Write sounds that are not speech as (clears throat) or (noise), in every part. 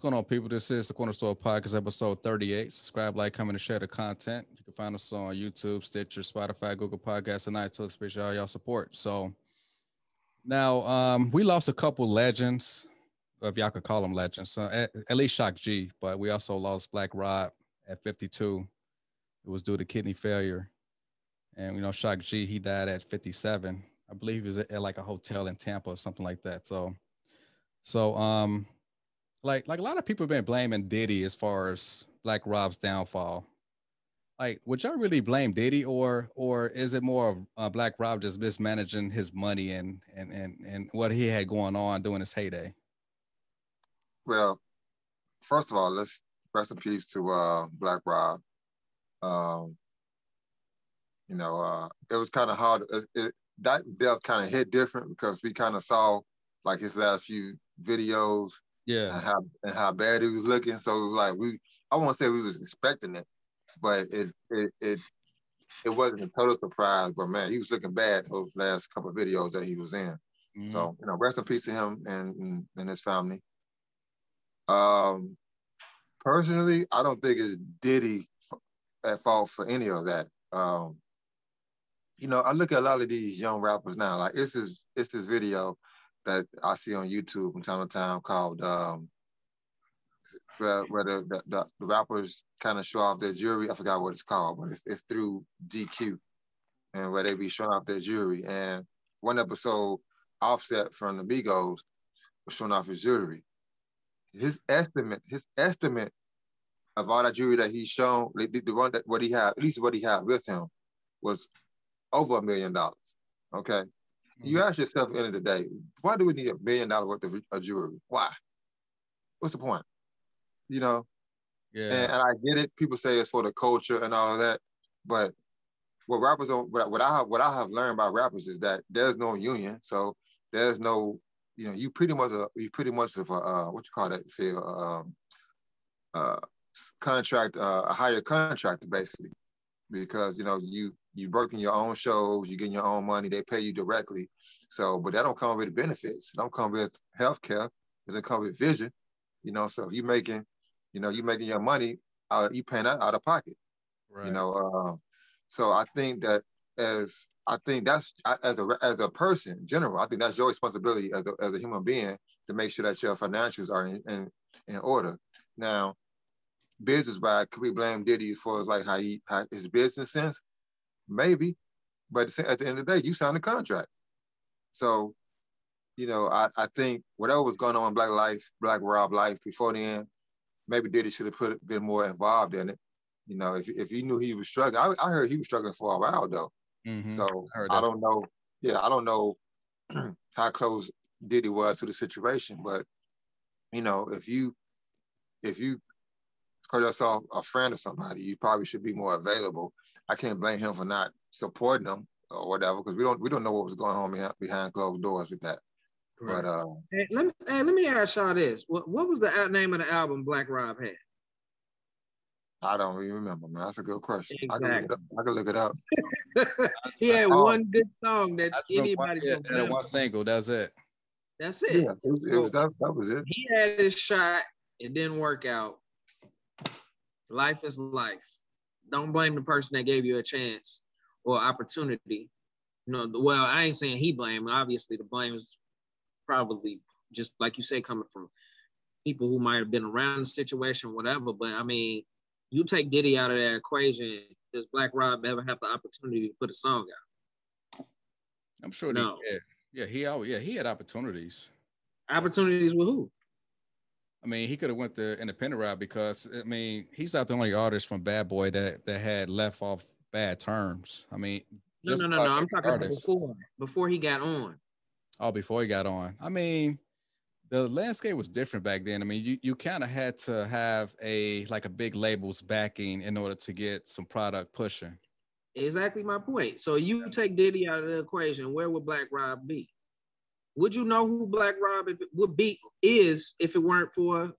Going on, people? This is the Corner Store Podcast, episode 38. Subscribe, like, comment, and share the content. You can find us on YouTube, Stitcher, Spotify, Google Podcasts, and iTunes. Appreciate all y'all support. So now um, we lost a couple legends, if y'all could call them legends. So at, at least Shock G, but we also lost Black Rob at 52. It was due to kidney failure. And you know, Shock G, he died at 57. I believe he was at, at like a hotel in Tampa or something like that. So so um like like a lot of people have been blaming Diddy as far as Black Rob's downfall. Like, would y'all really blame Diddy, or or is it more of uh, Black Rob just mismanaging his money and and and and what he had going on during his heyday? Well, first of all, let's rest in peace to uh, Black Rob. Um, you know, uh, it was kind of hard. It, it, that death kind of hit different because we kind of saw like his last few videos Yeah, and how and how bad he was looking. So like we, I won't say we was expecting it, but it it it it wasn't a total surprise. But man, he was looking bad those last couple of videos that he was in. Mhm. So you know, rest in peace to him and and, and his family. Um, personally, I don't think it's Diddy at fault for any of that. Um, you know, I look at a lot of these young rappers now. Like this it's this video that I see on YouTube from time to time called um, where, where the, the, the, rappers kind of show off their jewelry. I forgot what it's called, but it's, it's through GQ and where they be showing off their jewelry. And one episode, Offset from the Migos was showing off his jewelry. His estimate, his estimate of all that jewelry that he's shown, the, the one that what he had, at least what he had with him, was over a million dollars. Okay. You ask yourself at the end of the day, why do we need a billion dollar worth of, of jewelry? Why? What's the point? You know, yeah, and, and I get it. People say it's for the culture and all of that, but what rappers don't, what, what I have, what I have learned about rappers is that there's no union, so there's no, you know, you pretty much, a, you pretty much of a, uh, what you call that feel, um, uh, contract, uh, a higher contractor basically, because you know you you working your own shows, you're getting your own money, they pay you directly. So, but that don't come with benefits. It don't come with health care. It doesn't come with vision. You know, so if you're making, you know, you're making your money, uh, you paying that out of pocket. right. You know, uh, so I think that as I think that's as a as a person in general, I think that's your responsibility as a as a human being to make sure that your financials are in in, in order. Now, business wise, could we blame Diddy as far as like how he how his business sense? Maybe, but at the end of the day, you signed a contract. So, you know, I, I think whatever was going on in Black Life, Black Rob Life before the end, maybe Diddy should have put been more involved in it. You know, if if he knew he was struggling, I, I heard he was struggling for a while though. Mhm. So I I don't know. Yeah, I don't know (clears throat) how close Diddy was to the situation, but you know, if you if you call yourself a friend of somebody, you probably should be more available. I can't blame him for not supporting them or whatever, because we don't we don't know what was going on behind, behind closed doors with that. But uh, Hey, let me hey, let me ask y'all this: what, what was the name of the album Black Rob had? I don't even remember, man. That's a good question. I can look it up. I can look it up. (laughs) he had Oh. one good song that I just one, anybody yeah, that one single. That's it. That's it. Yeah, it was, it was that, that was it. He had his shot. It didn't work out. Life is life. Don't blame the person that gave you a chance or opportunity. You know, well, I ain't saying he blamed. Obviously, the blame is probably just like you say, coming from people who might have been around the situation, whatever. But I mean, you take Diddy out of that equation. Does Black Rob ever have the opportunity to put a song out? I'm sure. No. He, yeah, yeah, he always, yeah, he had opportunities. Opportunities with who? I mean, he could have went the independent route because I mean, he's not the only artist from Bad Boy that that had left off bad terms. I mean, No, just no, no, no. I'm talking about before before he got on. Oh, before he got on. I mean, the landscape was different back then. I mean, you you kind of had to have a like a big labels backing in order to get some product pushing. Exactly my point. So you take Diddy out of the equation, where would Black Rob be? Would you know who Black Rob if it would be is if it weren't for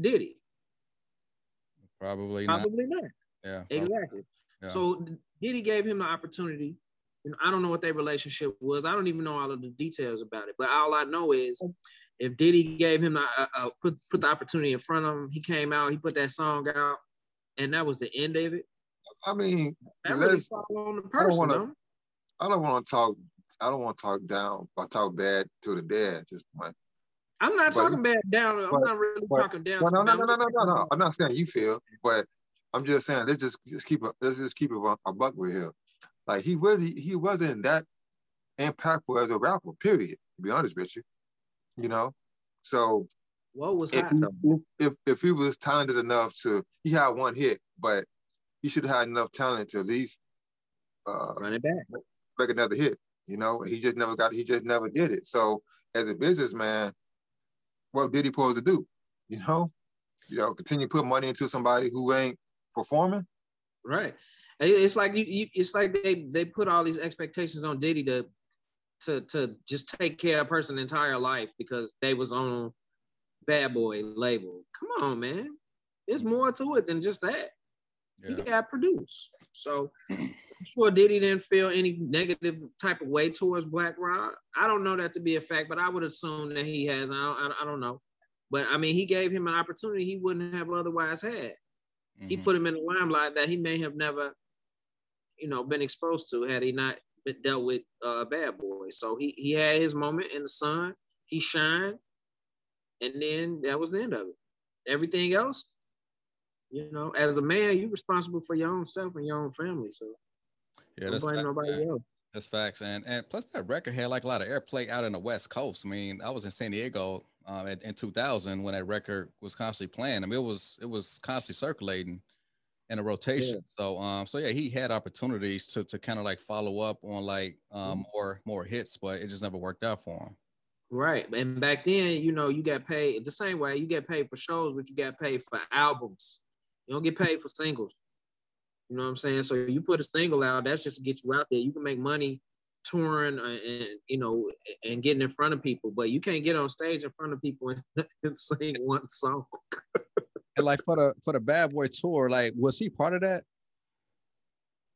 Diddy? Probably not. Probably not. Yeah. Exactly. yeah. So Diddy gave him the opportunity. And I don't know what their relationship was. I don't even know all of the details about it. But all I know is if Diddy gave him uh, uh, put put the opportunity in front of him, he came out, he put that song out, and that was the end of it. I mean, That really let's- fall on the don't person. I don't want to talk. I don't want to talk down or talk bad to the dead at this point. I'm not but- talking bad down. I'm but- not really but- talking down. No, no, no, no, no, no, no, no. I'm not saying you feel, but I'm just saying let's just just keep it. Let's just keep it a, a buck with him. Like he really, he wasn't that impactful as a rapper. Period. To be honest with you, you know. So What was if, hot though? if if he was talented enough to, he had one hit, but he should have had enough talent to at least uh, Run it back. make another hit. You know, he just never got. He just never did it. So as a businessman, what did he supposed to do? You know, you know, continue to put money into somebody who ain't performing. Right. It's like you, you it's like they they put all these expectations on Diddy to to to just take care of a person's entire life because they was on Bad Boy label. Come on, man. There's more to it than just that. Yeah. You got produce. So (laughs) I'm sure Diddy didn't feel any negative type of way towards Black Rob. I don't know that to be a fact, but I would assume that he has. I don't, I, I don't know. But I mean, he gave him an opportunity he wouldn't have otherwise had he Mhm. put him in the limelight that he may have never, you know, been exposed to had he not been dealt with uh, Bad Boy. So he he had his moment in the sun. He shined, and then that was the end of it. Everything else, you know, as a man, you're responsible for your own self and your own family. So yeah, don't that's blame fact, nobody else. That's facts, and and plus that record had like a lot of airplay out in the West Coast. I mean, I was in San Diego um, in, in 2000 when that record was constantly playing. I mean, it was it was constantly circulating in a rotation. So um, so yeah, he had opportunities to to kind of like follow up on like um more more hits, but it just never worked out for him. Right. And back then, you know, you got paid the same way. You get paid for shows, but you got paid for albums. You don't get paid for singles. You know what I'm saying? So you put a single out, that's just to get you out there. You can make money touring uh, and you know and getting in front of people, but you can't get on stage in front of people and, (laughs) and sing one song. And like for the for the Bad Boy tour, like was he part of that?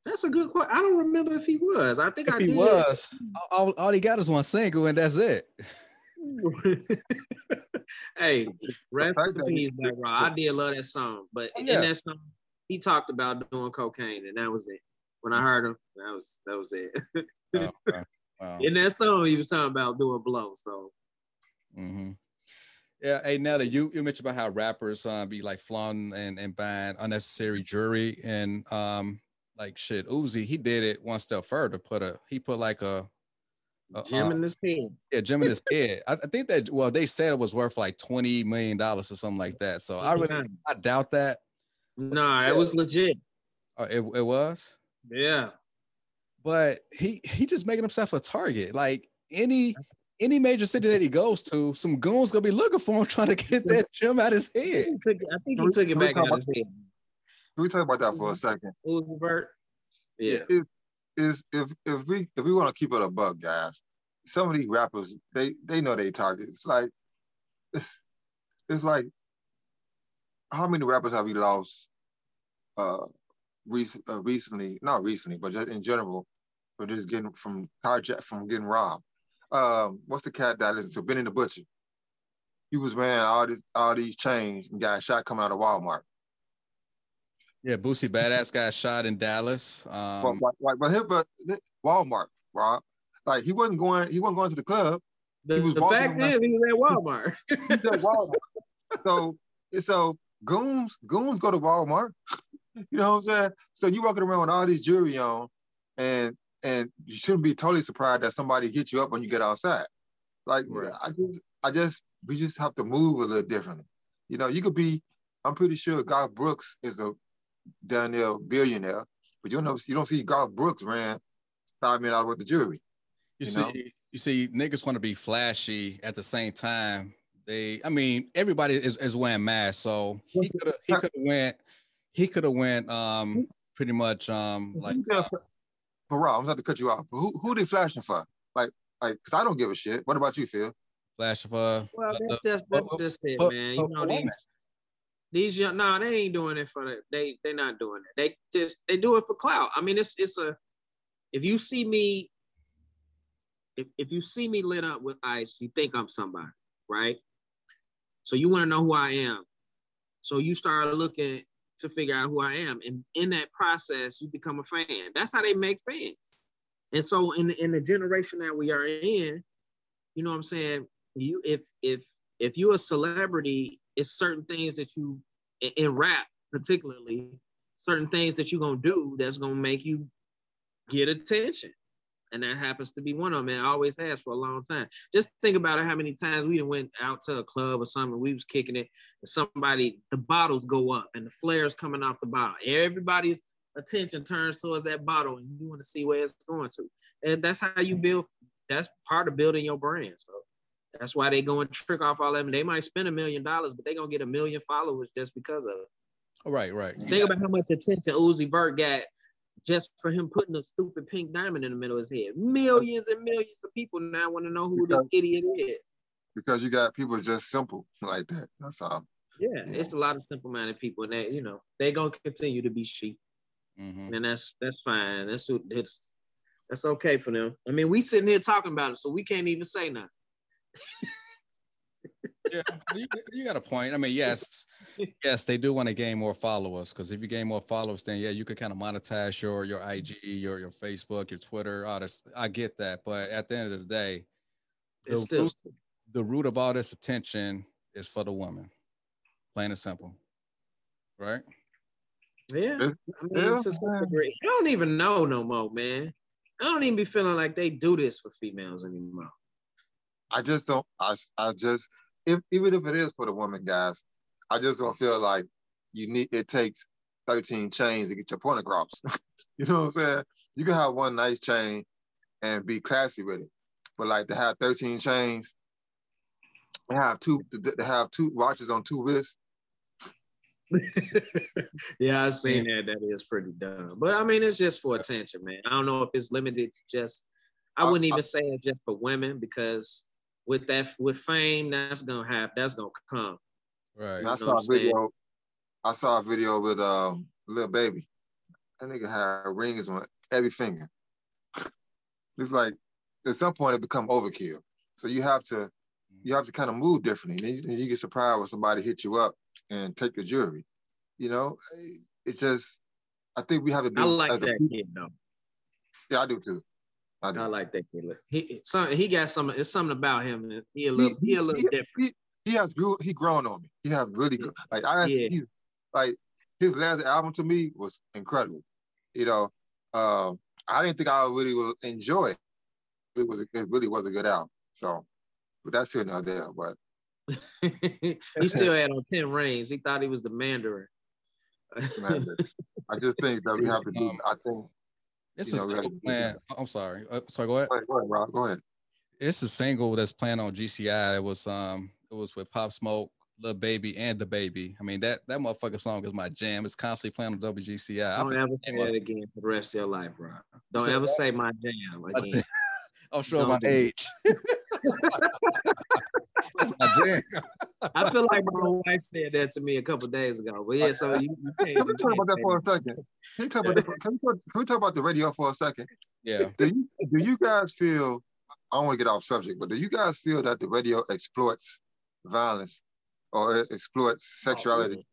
That's a good question. I don't remember if he was. I think If I he did. was, all, all he got is one single, and that's it. (laughs) hey, rest in peace, Black Rob. I did love that song, but Oh, yeah. in that song, he talked about doing cocaine, and that was it. When I heard him, that was that was it. Oh, okay. (laughs) Wow. in that song, he was talking about doing blow. So hmm Yeah, hey Nelly, you you mentioned about how rappers uh, be like flaunting and, and buying unnecessary jewelry and um like shit. Uzi, he did it one step further. Put a he put like a, a uh, in his head. yeah gem in his (laughs) head. I, I think that well they said it was worth like twenty million dollars or something like that. So I really I doubt that. Nah, it was legit. Uh, it it was, Yeah. but he he just making himself a target. Like any any major city that he goes to, some goons gonna be looking for him (laughs) trying to get that gem out his I head. think he took I think he we- took it back talk out of his head. Can we talk about that for a second? Uzi Vert. Yeah. Is if if we if we want to keep it a buck, guys, some of these rappers they they know they target. It's like it's, (laughs) it's like how many rappers have we lost uh, rec- uh recently? Not recently, but just in general, for just getting from carjack from getting robbed. Um, what's the cat that I listen to? Benny the Butcher. He was wearing all this all these chains and got shot coming out of Walmart. Yeah, Boosie Badass got shot in Dallas. But, Um, but, but, but, here- but Walmart, Rob. Like he wasn't going, he wasn't going to the club. The, He was the fact around- is, he was at Walmart. He's at Walmart. (laughs) so so goons goons go to Walmart. (laughs) You know what I'm saying? So you walking around with all this jewelry on, and and you shouldn't be totally surprised that somebody hit you up when you get outside. Like Right. I just I just we just have to move a little differently. You know, you could be. I'm pretty sure Garth Brooks is a down there billionaire, but you don't know you don't see Garth Brooks ran five million dollars worth of jewelry. you, you see, know? you see, niggas want to be flashy at the same time. They, I mean, everybody is, is wearing masks, so he could have he could have went he could have went um pretty much um like uh, they- but Rob, I'm about to cut you off. But who who they flashing for? Like like because I don't give a shit. What about you, Phil? flash of uh Well, uh, that's the- just that's just it, man. You know these these young no, they ain't doing it for the they they not doing it. They just they do it for clout. I mean, it's it's a if you see me if if you see me lit up with ice, you think I'm somebody. right? So you want to know who I am. So you start looking to figure out who I am. And in that process, you become a fan. That's how they make fans. And so in, in the generation that we are in, you know what I'm saying? You if if if you're a celebrity, it's certain things that you in rap particularly, certain things that you're gonna do that's gonna make you get attention. And that happens to be one of them. And it always has for a long time. Just think about it, how many times we went out to a club or something, we was kicking it, and somebody, the bottles go up and the flares coming off the bottle. Everybody's attention turns towards that bottle and you want to see where it's going to. And that's how you build, that's part of building your brand. So that's why they go and trick off all of them. They might spend a million dollars, but they're gonna get a million followers just because of it. Right, right. Think yeah. about how much attention Uzi Vert got just for him putting a stupid pink diamond in the middle of his head. Millions and millions of people now want to know who because, this idiot is. Because you got people just simple like that. That's all. Yeah, yeah. it's a lot of simple-minded people, and they, you know, they're gonna continue to be sheep, mm-hmm. and that's that's fine. That's it's that's okay for them. I mean, we sitting here talking about it, so we can't even say nothing. (laughs) yeah, you, you, got a point. I mean, yes, yes, they do want to gain more followers because if you gain more followers, then yeah, you could kind of monetize your your IG, your your Facebook, your Twitter. All this, I get that, but at the end of the day, the, still- root, the root of all this attention is for the woman, plain and simple, right? Yeah, I mean, yeah. I don't even know no more, man. I don't even be feeling like they do this for females anymore. I just don't. I I just if even if it is for the woman, guys, I just don't feel like you need. It takes thirteen chains to get your point across. (laughs) you know what I'm saying? You can have one nice chain and be classy with it, but like to have thirteen chains, to have two to have two watches on two wrists. (laughs) yeah, I've seen that. That is pretty dumb. But I mean, it's just for attention, man. I don't know if it's limited to just. I wouldn't even say it's just for women because with that with fame, that's gonna happen. That's gonna come. Right. I saw a video. I saw a video with um Lil Baby. That nigga had rings on every finger. (laughs) it's like at some point it become overkill. So you have to you have to kind of move differently. You, you get surprised when somebody hit you up and take your jewelry. You know, it's just I think we have to be. I like that kid though. Yeah, I do too. I, I like that kid. He some he got some. It's something about him. He a little he, he a little he, different. He, he, has grew. He grown on me. He has really good. Like I yeah. he, like his last album to me was incredible. You know, uh, I didn't think I really would enjoy it. It was it really was a good album. So, but that's here now there. But (laughs) he still had on ten rings. He thought he was the Mandarin. I just think that we have to do. Um, (laughs) I think it's a single plan. I'm sorry. Uh, sorry. Go ahead. Go ahead, go ahead, Rob. Go ahead. It's a single that's playing on GCI. It was um, it was with Pop Smoke, Lil Baby, and DaBaby. I mean that that motherfucking song is my jam. It's constantly playing on WGCI. Don't ever say that again for the rest of your life, bro. Don't ever say my jam again. I'm sure my age. (laughs) That's my jam. I feel like my wife said that to me a couple days ago. But yeah, so you, you can we talk about that for a second? Can we talk about, the, can, we talk, can we talk about the radio for a second? Yeah. Do you, do you guys feel? I don't want to get off subject, but do you guys feel that the radio exploits violence or exploits oh, sexuality?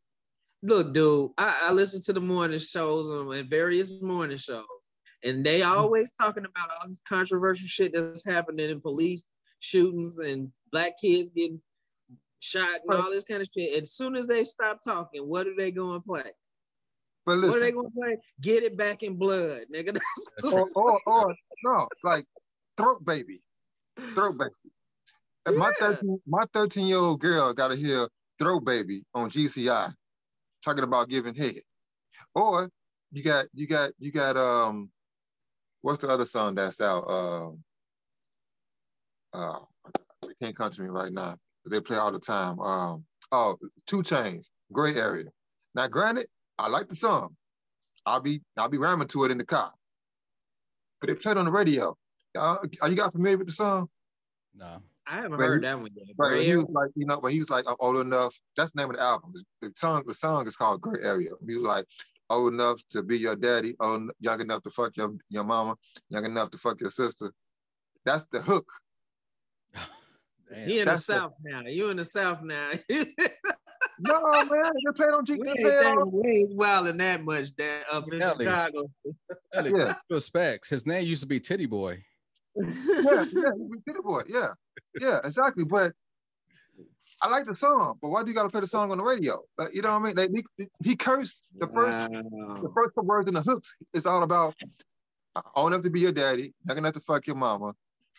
Look, dude, I, I listen to the morning shows and various morning shows, and they always talking about all this controversial shit that's happening in police shootings and black kids getting shot and all this kind of shit. As soon as they stop talking, what are they going to play? But listen, what are they going to play? Get it back in blood, nigga. (laughs) or, or, or, no, like throat baby, throat baby. Yeah. My 13, my 13 year old girl got to hear throat baby on GCI talking about giving head. Or you got, you got, you got, um, what's the other song that's out? Um, uh, it can't come to me right now they play all the time. Um, oh, 2 Chainz, Gray Area. Now, granted, I like the song. I'll be I'll be ramming to it in the car. But they played on the radio. Uh, are you guys familiar with the song? No. I haven't but heard he, that one yet. Right, he was like, you know, when he was like, I'm old enough. That's the name of the album. The song, the song is called Gray Area. He was like, old enough to be your daddy, old, young enough to fuck your, your mama, young enough to fuck your sister. That's the hook (laughs) Damn. He in the That's the- South now. You in the South now. (laughs) No, man, they played on G. we They ain't, played that, on. we ain't wilding that much down up in Hell yeah. Chicago. Ellie, Yeah. Respects. His name used to be Tity Boi. Yeah, yeah, we did it, boy. Yeah, yeah, exactly. But I like the song, but why do you got to play the song on the radio? Like, you know what I mean? Like he, he cursed the first the first couple words in the hooks. It's all about old enough to be your daddy, young enough to fuck your mama. What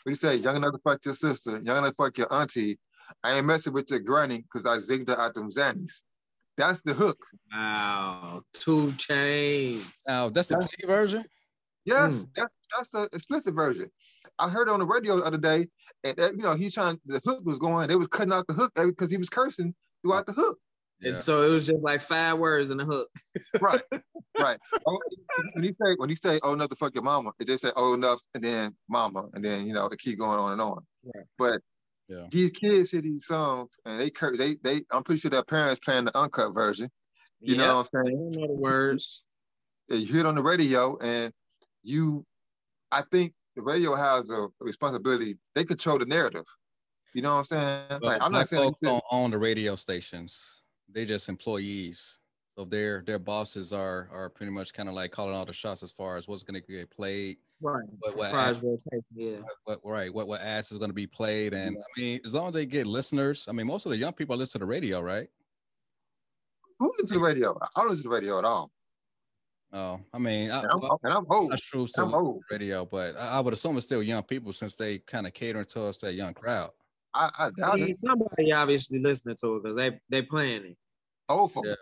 he say? Young enough to fuck your sister, young enough to fuck your auntie. I ain't messing with your granny because I zigged her out them zannies. That's the hook. Wow. 2 Chainz. Now that's the Yeah. plea version. Yes, Mm. that's that's the explicit version. I heard it on the radio the other day, and that, you know he's trying. The hook was going. They was cutting out the hook because he was cursing throughout the hook. And so it was just like five words in the hook. (laughs) Right, right. Oh, when he say when he say oh enough to fuck your mama, it just say oh enough and then mama and then you know it keep going on and on. Right. But Yeah. these kids hear these songs and they cur- they they I'm pretty sure their parents playing the uncut version. You know what I'm They saying? don't know the words. you hear it on the radio and you I think the radio has a responsibility. They control the narrative. You know what I'm saying? But Like I'm not saying folks don't own the radio stations. They just employees. So their their bosses are are pretty much kind of like calling all the shots as far as what's going to get played, Right. what what, Prize ad, rotation, yeah. what what- right what what ads is going to be played. And I mean, as long as they get listeners, I mean, most of the young people listen to the radio, right? who listens to the radio? I don't listen to the radio at all. Oh, I mean, I, And I'm, well, and I'm old. not true I'm old. radio, but I, I would assume it's still young people since they kind of catering towards that young crowd. I, I I doubt it. mean, somebody obviously listening to it because they they playing it. Old folks. Yeah.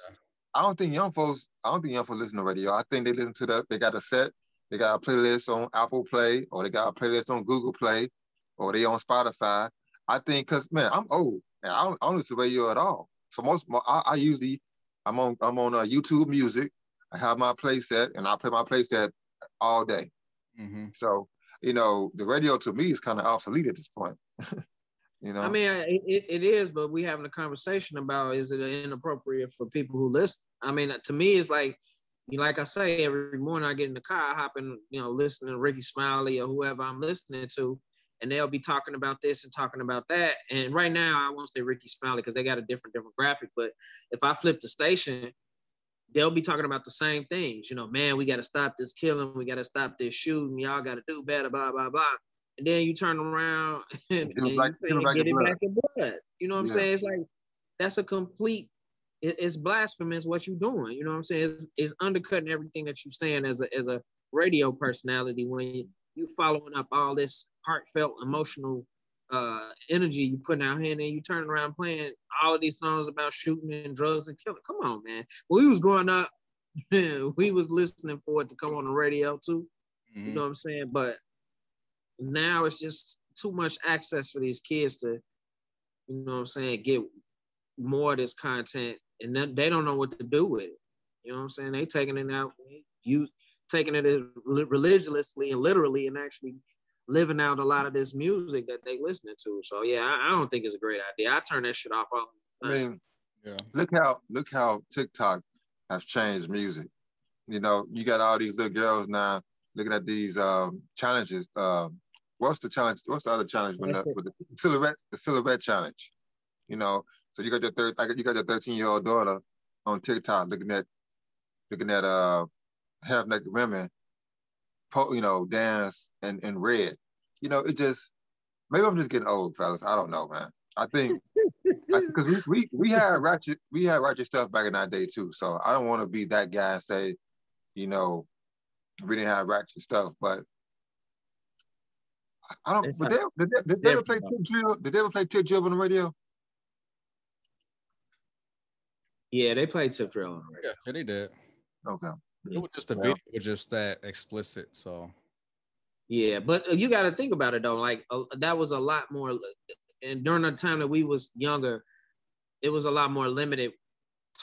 I don't think young folks. I don't think young folks listen to radio. I think they listen to the. They got a set. They got a playlist on Apple Play, or they got a playlist on Google Play, or they on Spotify. I think because man, I'm old and I don't, I don't listen to radio at all. So most I, I usually I'm on I'm on uh, YouTube Music. I have my play set and I play my play set all day. hmm So you know the radio to me is kind of obsolete at this point. (laughs) you know. I mean, it, it is, but we having a conversation about is it inappropriate for people who listen? I mean, to me, it's like, you know, like I say, every morning I get in the car, I hop in, you know, listening to Rickey Smiley or whoever I'm listening to, and they'll be talking about this and talking about that. And right now, I won't say Rickey Smiley because they got a different demographic. But if I flip the station, they'll be talking about the same things. You know, man, we got to stop this killing, we got to stop this shooting, y'all got to do better, blah blah blah. And then you turn around (laughs) and, and back- you it get it blood. back in blood. You know what I'm saying? It's like that's a complete. it- it's blasphemous what you're doing. You know what I'm saying? It's, it's undercutting everything that you're saying as a as a radio personality when you, you following up all this heartfelt, emotional uh energy you putting out here, and then you turn around playing all of these songs about shooting and drugs and killing. Come on, man. When we was growing up, (laughs) we was listening for it to come on the radio too. You Mhm. know what I'm saying? But now it's just too much access for these kids to, you know what I'm saying, get more of this content and then they don't know what to do with it. You know what I'm saying? They taking it out, you taking it religiously and literally and actually living out a lot of this music that they listening to. So yeah, I, I don't think it's a great idea. I turn that shit off all the I time. mean, Yeah. look how look how TikTok has changed music. You know, you got all these little girls now looking at these um, challenges. Um, what's the challenge? What's the other challenge with the, with the silhouette? The silhouette challenge. You know, so you got your third, you got your thirteen year old daughter on TikTok looking at looking at uh half naked women, po- you know, dance and in red. You know, it just maybe I'm just getting old, fellas. I don't know, man. I think because (laughs) we, we we had ratchet we had ratchet stuff back in our day too. So I don't want to be that guy and say, you know, we didn't have ratchet stuff, but I don't. It's But they, not did, they, did they ever play different, tip drill? Did they ever play tip drill on the radio? Yeah, they played tip drill on the radio. Yeah, yeah, they did. Okay. It was just a video was just that explicit. So Yeah, but uh, you got to think about it though. Like uh, that was a lot more, and during the time that we was younger, it was a lot more limited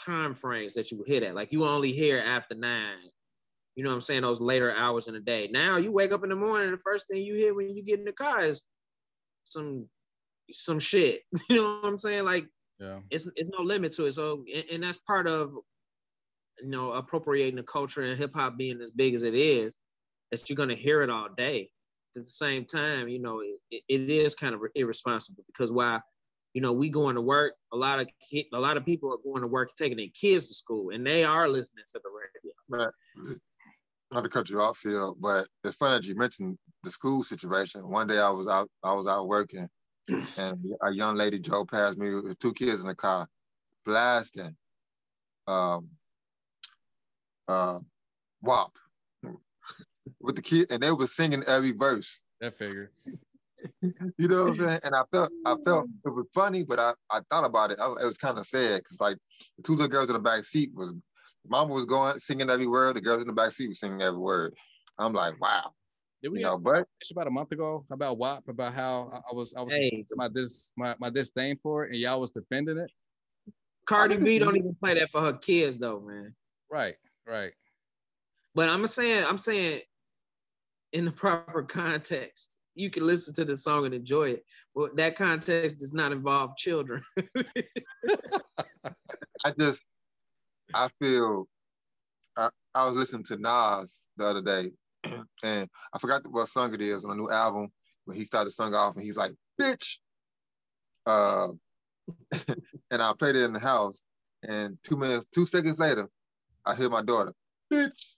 time frames that you would hit at. Like you only hear after nine. You know what I'm saying? Those later hours in the day. Now you wake up in the morning, the first thing you hear when you get in the car is some some shit. (laughs) You know what I'm saying? Like yeah. it's it's no limit to it. So and, and that's part of you know appropriating the culture and hip hop being as big as it is, that you're gonna hear it all day. At the same time, you know, it, it is kind of irresponsible because while you know we going to work, a lot of ki- a lot of people are going to work taking their kids to school, and they are listening to the radio. Right. Not to cut you off, Phil, but it's funny that you mentioned the school situation. One day I was out, I was out working, (clears throat) and a young lady drove past me with two kids in the car, blasting, um, uh, WAP with the kid, and they were singing every verse. That figure. you know what I'm saying? And I felt, I felt it was funny, but I, I thought about it. I, it was kind of sad because like the two little girls in the back seat was, mama was going singing every word. The girls in the back seat were singing every word. I'm like, wow. Did we You have know, but it's about a month ago about WAP about how I- I was I was Hey. my dis my, my disdain for it and y'all was defending it. Cardi B don't even play that for her kids though, man. Right, right. But I'm saying, I'm saying, in the proper context, you can listen to the song and enjoy it. Well, that context does not involve children. (laughs) I just, I feel, I, I was listening to Nas the other day, (clears throat) and I forgot what song it is on a new album when he started the song off and he's like, bitch. Uh, (laughs) and I played it in the house, and two minutes, two seconds later, I hear my daughter, bitch.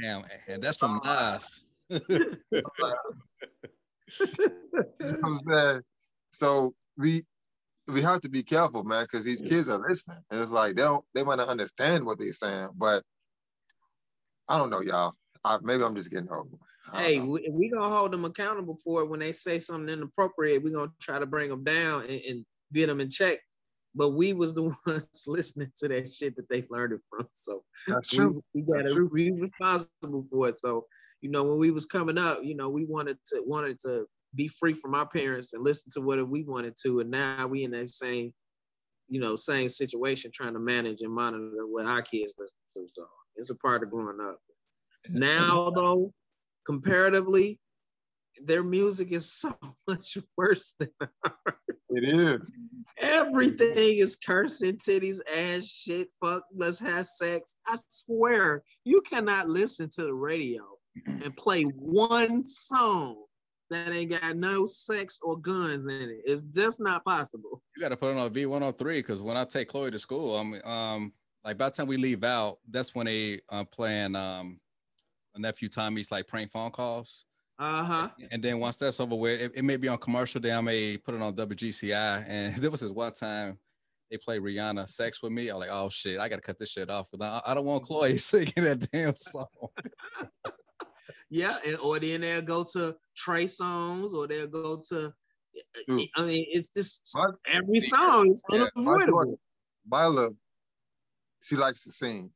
Damn, and that's from ah. Nas. You know what I'm saying? So we we have to be careful, man, because these kids are listening. And it's like they don't they might not understand what they're saying, but I don't know, y'all. I, maybe I'm just getting old. Hey, know. we, we gonna hold them accountable for it when they say something inappropriate. We're gonna try to bring them down and, and get them in check. But we was the (laughs) ones listening to that shit that they learned it from. So that's we, true. we gotta be responsible for it. So, you know, when we was coming up, you know, we wanted to wanted to be free from our parents and listen to what we wanted to. And now we in that same, you know, same situation trying to manage and monitor what our kids listen to. So it's a part of growing up. Now though, comparatively, their music is so (laughs) much worse than ours. It is. Everything is cursing, titties, ass, shit, fuck, let's have sex. I swear, you cannot listen to the radio (clears throat) and play one song that ain't got no sex or guns in it. It's just not possible. You got to put it on V103 because when I take Chloe to school, I'm um like by the time we leave out, that's when they uh, playing um a nephew Tommy's like prank phone calls. Uh huh. And then once that's over with, it, it may be on commercial day. I may put it on WGCI. (laughs) And there was this one time they played Rihanna "Sex with Me." I'm like, "Oh shit, I gotta cut this shit off because I, I don't want Chloe (laughs) singing that damn song." (laughs) Yeah, and or then they'll go to Trey Songz or they'll go to. True. I mean, it's just My, every song is Yeah, my unavoidable. Mila, she likes to sing.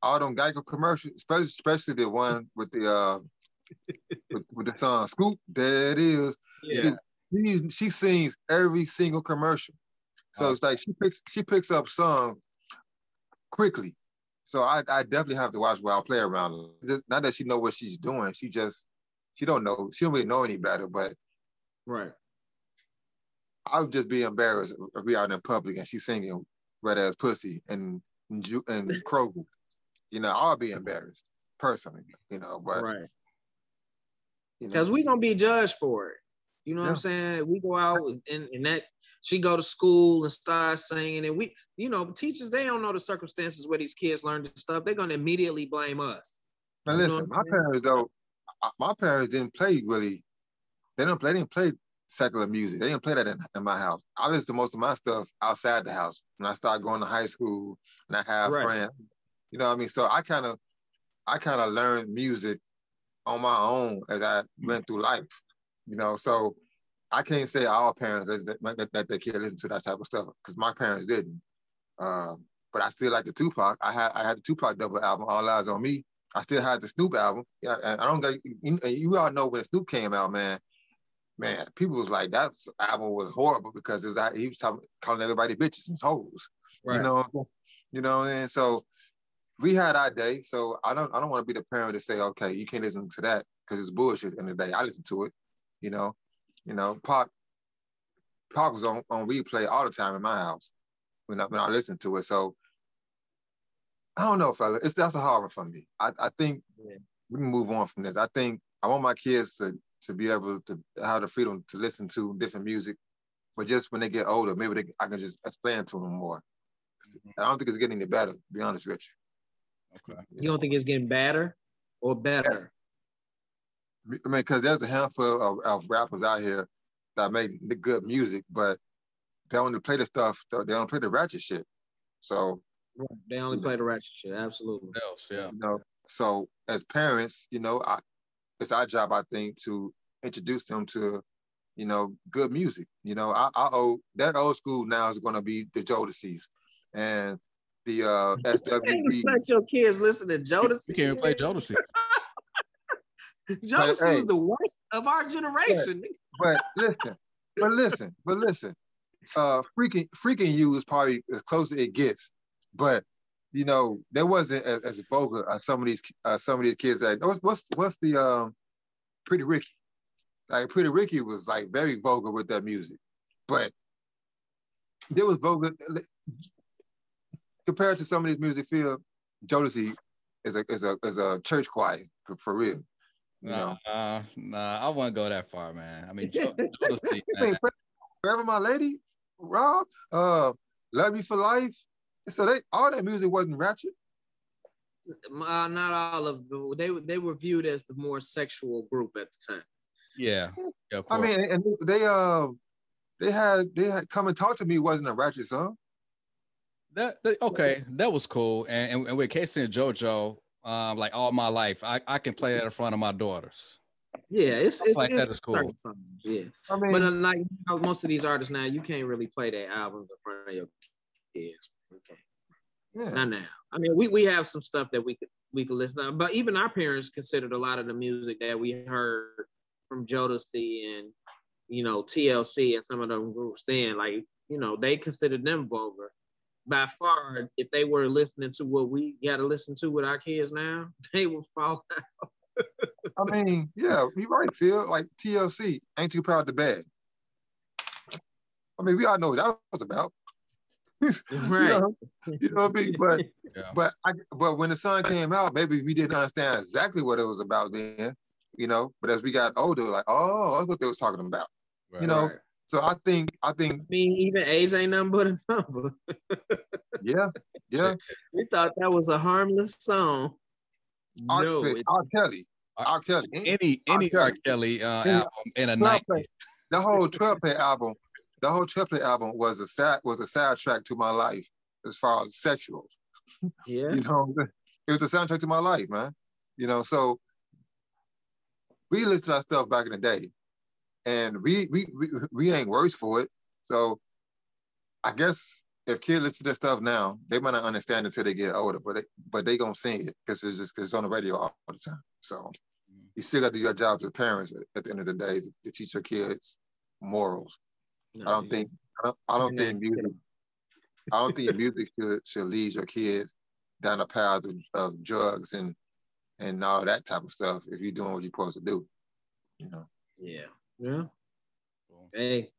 All them Geico commercials, especially especially the one with the uh with, with the song Scoop, there it is. Yeah. She, she sings every single commercial. So it's like she picks she picks up songs quickly. So I, I definitely have to watch while I play around. Just, not that she know what she's doing. She just she don't know. She don't really know any better. But Right. I would just be embarrassed if we out in public and she's singing "Red Ass Pussy" and and (laughs) Kroger. You know, I'll be embarrassed personally. You know, but Right. Because we gonna be judged for it. You know what I'm saying? We go out and, and that she go to school and start singing, and we, you know, teachers they don't know the circumstances where these kids learn this stuff. They're gonna immediately blame us. Now You listen, my parents though, my parents didn't play really. They don't play. They didn't play secular music. They didn't play that in, in my house. I listen to most of my stuff outside the house. When I started going to high school and I have Right. friends, you know what I mean. So I kind of, I kind of learned music on my own as I went through life. You know, so I can't say all parents that that, that they can't listen to that type of stuff because my parents didn't. Um, but I still like the Tupac. I had I had the Tupac double album, All Eyez on Me. I still had the Snoop album. Yeah, and I don't got you, you all know when Snoop came out, man. Man, people was like that album was horrible because was, he was talking, calling everybody bitches and hoes. You know, you know, and so we had our day. So I don't I don't want to be the parent to say, okay, you can't listen to that because it's bullshit. In the day, I listen to it. You know, you know, Pac Pac was on, on replay all the time in my house when I when I listened to it. So I don't know, fella. It's that's a hard one for me. I, I think Yeah. we can move on from this. I think I want my kids to to be able to have the freedom to listen to different music, but just when they get older, maybe they, I can just explain to them more. Mm-hmm. I don't think it's getting any better. To be honest with Okay. You don't think it's getting better or better? I mean, because there's a handful of, of rappers out here that make the good music, but they only play the stuff. They don't play the ratchet shit. So They only play the ratchet shit. Absolutely. Else? Yeah. you know, so as parents, you know, I, it's our job, I think, to introduce them to, you know, good music. You know, I, I owe that old school now is going to be the Jodeci's and the uh, (laughs) SWV. Let your kids listen to Jodeci. You can't play Jodeci. (laughs) Jodeci Hey. was the worst of our generation. But listen, but listen, but listen. Uh, freaking, freaking you is probably as close as it gets, but you know, there wasn't as, as vulgar as some of these uh, some of these kids that what's what's what's the um Pretty Ricky. Like Pretty Ricky was like very vulgar with that music. But there was vulgar compared to some of these music field, Jodeci is a is a is a church choir for, for real. You? Nah, uh, nah, I wouldn't go that far, man. I mean, Jo- (laughs) Jodeci, Hey, man. Forever My Lady, Rob, uh, Love Me for Life. So they all that music wasn't ratchet. Uh, not all of them. They they were viewed as the more sexual group at the time. yeah, yeah, of I mean, and they uh they had they had come and talk to me wasn't a ratchet song. That, that- okay, that was cool. And, and, and with K-Ci and JoJo, um, like all my life, I, I can play that in front of my daughters. Yeah, it's it's, like it's that is cool. songs, Yeah, I mean, but uh, like you know, most of these artists now, you can't really play their albums in front of your kids. Okay. yeah. Not now. I mean, we, we have some stuff that we could we could listen to, but even our parents considered a lot of the music that we heard from Jodeci and you know TLC and some of them groups then, like you know, they considered them vulgar. By far, if they were listening to what we got to listen to with our kids now, (laughs) they would fall. out. I mean, yeah, you right, Phil. Like TLC, ain't too proud to bad. I mean, we all know what that was about. (laughs) Right. You know, you know what I mean? But Yeah. but I but when the sun came out, maybe we didn't understand exactly what it was about then, you know. But as we got older, like, oh, that's what they was talking about. Right. you know, Right. So I think I think I mean, even age ain't nothing but a number. (laughs) yeah, yeah. We thought that was a harmless song. R. No, Kelly, it- R. Kelly, R. Kelly. any any R. R. Kelly uh, Yeah. album in a night. The whole 12 play album, the whole 12 play album was a sad was a soundtrack to my life as far as sexual. (laughs) yeah. You know, it was a soundtrack to my life, man. You know, so we listened to that stuff back in the day, and we we we, we ain't worse for it. So I guess if kids listen to this stuff now, they might not understand until they get older, but they, but they gonna sing it because it's just 'cause it's on the radio all the time. So mm-hmm. you still got to do your job as parents at, the end of the day to, to teach your kids morals. No, I don't think I don't, I don't Yeah. think music I don't think music should should lead your kids down the path of, of drugs and and all that type of stuff if you're doing what you're supposed to do. You know. Yeah. Yeah. Cool. Hey.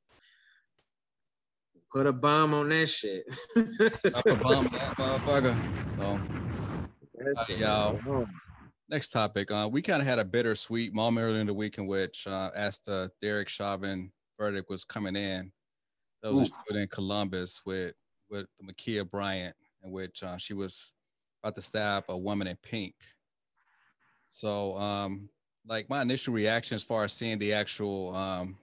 Put a bomb on that shit. Drop a bomb on that motherfucker. So That Uh, y'all. next topic. Uh, we kind of had a bittersweet moment earlier in the week in which, uh, as the Derek Chauvin verdict was coming in, there was in Columbus with with Ma'Khia Bryant, in which uh, she was about to stab a woman in pink. So, um, like my initial reaction as far as seeing the actual um,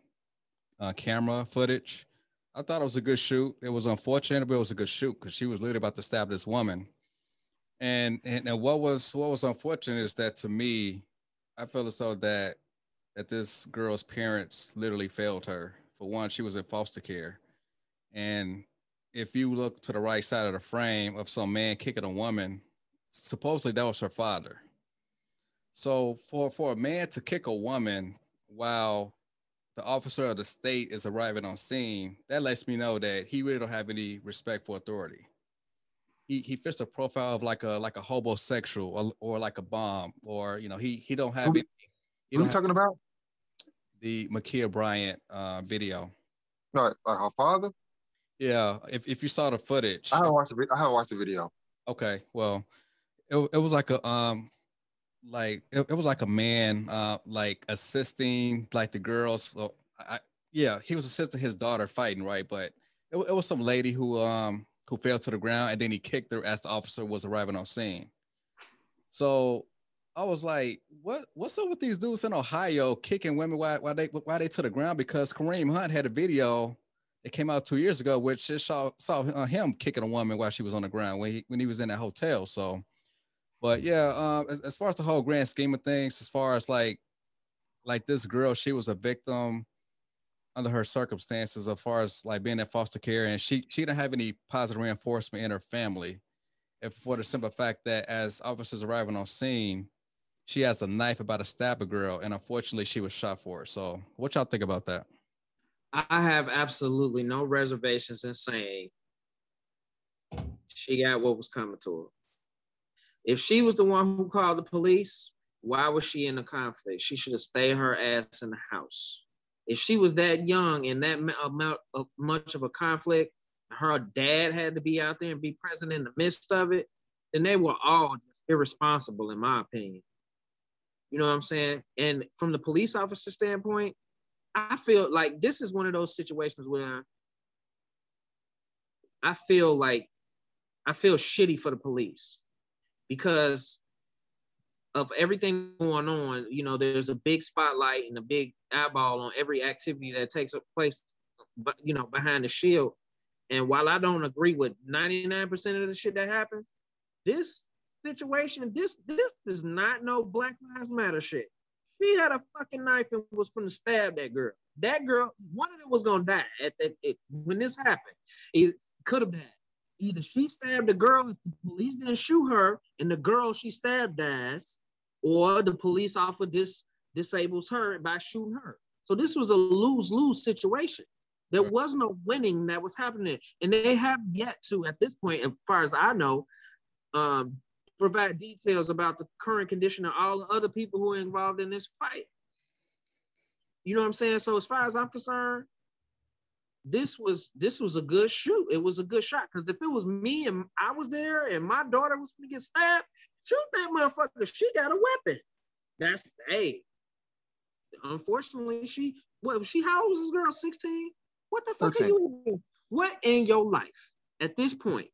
uh, camera footage, I thought it was a good shoot. It was unfortunate, but it was a good shoot because she was literally about to stab this woman. And, and and what was what was unfortunate is that to me, I felt as though that that this girl's parents literally failed her. For one, she was in foster care, and if you look to the right side of the frame of some man kicking a woman, supposedly that was her father. So for for a man to kick a woman while the officer of the state is arriving on scene, that lets me know that he really don't have any respect for authority. He he fits the profile of like a like a homosexual or, or like a bomb, or you know, he he don't have Who- any, What don't you talking about? the Ma'Khia Bryant uh, video. No, like her father? Yeah, if, if you saw the footage, I haven't watched the I haven't watched the video. okay, well, it, it was like a um like it, it was like a man uh like assisting like the girls. Well, I, yeah, he was assisting his daughter fighting, right? But it, it was some lady who um who fell to the ground and then he kicked her as the officer was arriving on scene. So I was like, what what's up with these dudes in Ohio kicking women while, while they while they to the ground? Because Kareem Hunt had a video it came out two years ago, which just saw saw uh, him kicking a woman while she was on the ground when he when he was in that hotel. So, but yeah, um, as, as far as the whole grand scheme of things, as far as like like this girl, she was a victim under her circumstances, as far as like being in foster care, and she she didn't have any positive reinforcement in her family, if for the simple fact that as officers arriving on scene, she has a knife about to stab a girl, and unfortunately, she was shot for it. So, what y'all think about that? I have absolutely no reservations in saying she got what was coming to her. If she was the one who called the police, why was she in a conflict? She should have stayed her ass in the house. If she was that young and that amount of much of a conflict, her dad had to be out there and be present in the midst of it, then they were all irresponsible, in my opinion. You know what I'm saying? And from the police officer standpoint, I feel like this is one of those situations where I feel like I feel shitty for the police because of everything going on. You know, there's a big spotlight and a big eyeball on every activity that takes place, but you know, behind the shield. And while I don't agree with 99% of the shit that happens, this situation, this this is not no Black Lives Matter shit. She had a fucking knife and was going to stab that girl. That girl, one of them was to die at, at, at, when this happened. It could have died. Either she stabbed the girl if the police didn't shoot her and the girl she stabbed dies, or the police officer dis, disables her by shooting her. So this was a lose-lose situation. There was no winning that was happening. And they have yet to, at this point, as far as I know, um, provide details about the current condition of all the other people who are involved in this fight. You know what I'm saying? So as far as I'm concerned, this was this was a good shoot. It was a good shot because if it was me and I was there and my daughter was gonna get stabbed, shoot that motherfucker. She got a weapon. That's hey. Unfortunately, she what she how old was this girl? 16? What the fuck okay. are you doing? What in your life at this point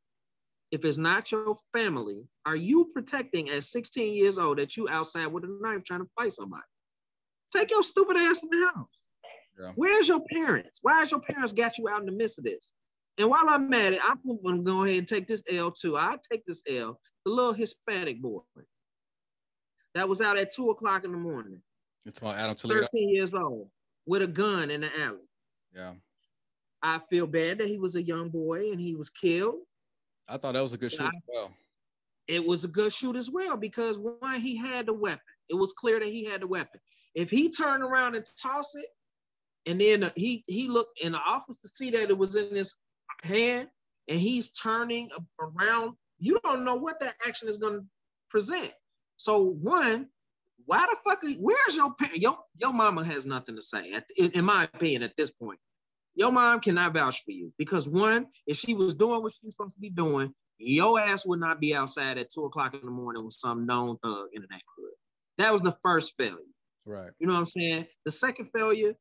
if it's not your family, are you protecting at 16 years old that you outside with a knife trying to fight somebody? Take your stupid ass in the house. Yeah. Where's your parents? Why has your parents got you out in the midst of this? And while I'm at it, I'm gonna go ahead and take this L too. I take this L, the little Hispanic boy that was out at two o'clock in the morning. It's about Adam Toledo. 13 years old with a gun in the alley. Yeah. I feel bad that he was a young boy and he was killed. I thought that was a good shoot as well. It was a good shoot as well because one, he had the weapon. It was clear that he had the weapon. If he turned around and tossed it, and then uh, he he looked in the office to see that it was in his hand, and he's turning around, you don't know what that action is going to present. So one, why the fuck? Are, where's your parent? Your your mama has nothing to say. At, in, in my opinion, at this point, your mom cannot vouch for you because one, if she was doing what she was supposed to be doing, your ass would not be outside at two o'clock in the morning with some known thug in the neighborhood. That was the first failure. Right. You know what I'm saying? The second failure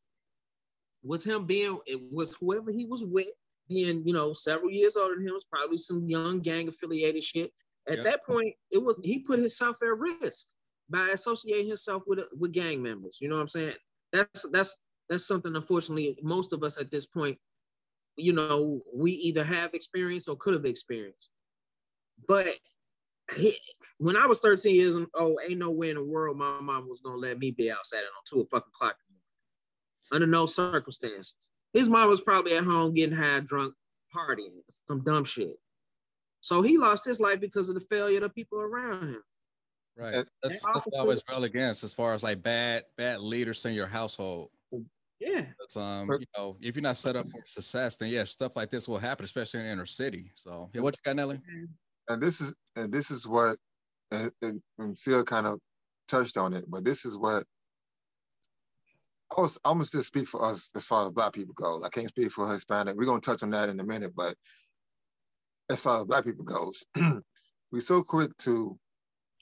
was him being, it was whoever he was with, being, you know, several years older than him, was probably some young gang affiliated shit. At yep. that point, it was he put himself at risk by associating himself with with gang members. You know what I'm saying? That's that's that's something unfortunately most of us at this point you know we either have experienced or could have experienced but he, when i was 13 years old ain't no way in the world my mom was gonna let me be outside on two fucking clock under no circumstances his mom was probably at home getting high drunk partying some dumb shit so he lost his life because of the failure of the people around him right that's, that's always well against as far as like bad bad leaders in your household yeah. Um, you know, if you're not set up for success, then yeah, stuff like this will happen, especially in inner city. So yeah, what you got, Nelly? And this is and this is what and, and, and Phil kind of touched on it, but this is what I was I'm gonna just speak for us as far as black people go. I can't speak for Hispanic. We're gonna touch on that in a minute, but as far as black people goes, (clears throat) we're so quick to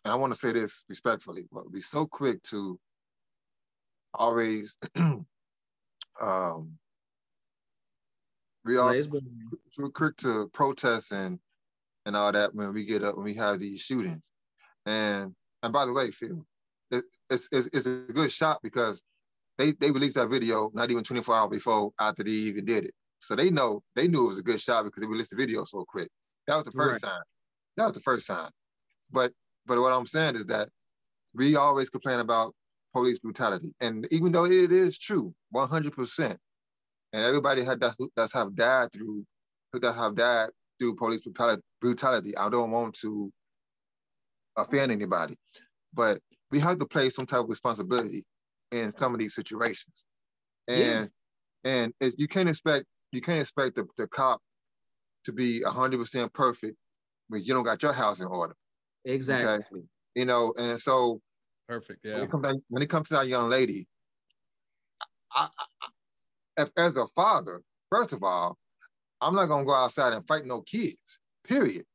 and I want to say this respectfully, but be so quick to always (clears throat) um we are we're quick to protest and and all that when we get up when we have these shootings. And and by the way, Phil, it, it's, it's it's a good shot because they they released that video not even 24 hours before after they even did it. So they know they knew it was a good shot because they released the video so quick. That was the first right. sign. That was the first sign. But but what I'm saying is that we always complain about police brutality, and even though it is true, 100 percent, and everybody had that that's have died through that have died through police brutality. I don't want to offend anybody, but we have to play some type of responsibility in some of these situations, and yeah. and you can't expect you can't expect the, the cop to be hundred percent perfect when you don't got your house in order. Exactly. Okay? You know, and so perfect. Yeah. When it comes to, when it comes to that young lady, I, I, if, as a father, first of all, I'm not gonna go outside and fight no kids. Period.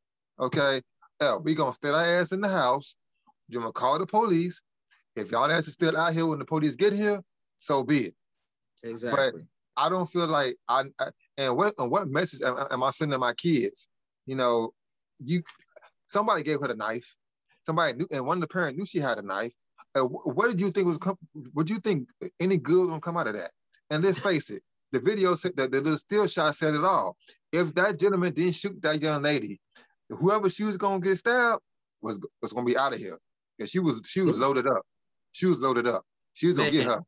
Okay. Yeah, we gonna stay our ass in the house. You're gonna call the police. If y'all ass is still out here when the police get here, so be it. Exactly. But I don't feel like I, I and what and what message am, am I sending my kids? You know, you somebody gave her the knife. Somebody knew, and one of the parents knew she had a knife. Uh, what did you think was? What do you think any good was gonna come out of that? And let's face it, the video said that the little still shot said it all. If that gentleman didn't shoot that young lady, whoever she was gonna get stabbed was was gonna be out of here. And she was she was loaded up. She was loaded up. She was gonna get her.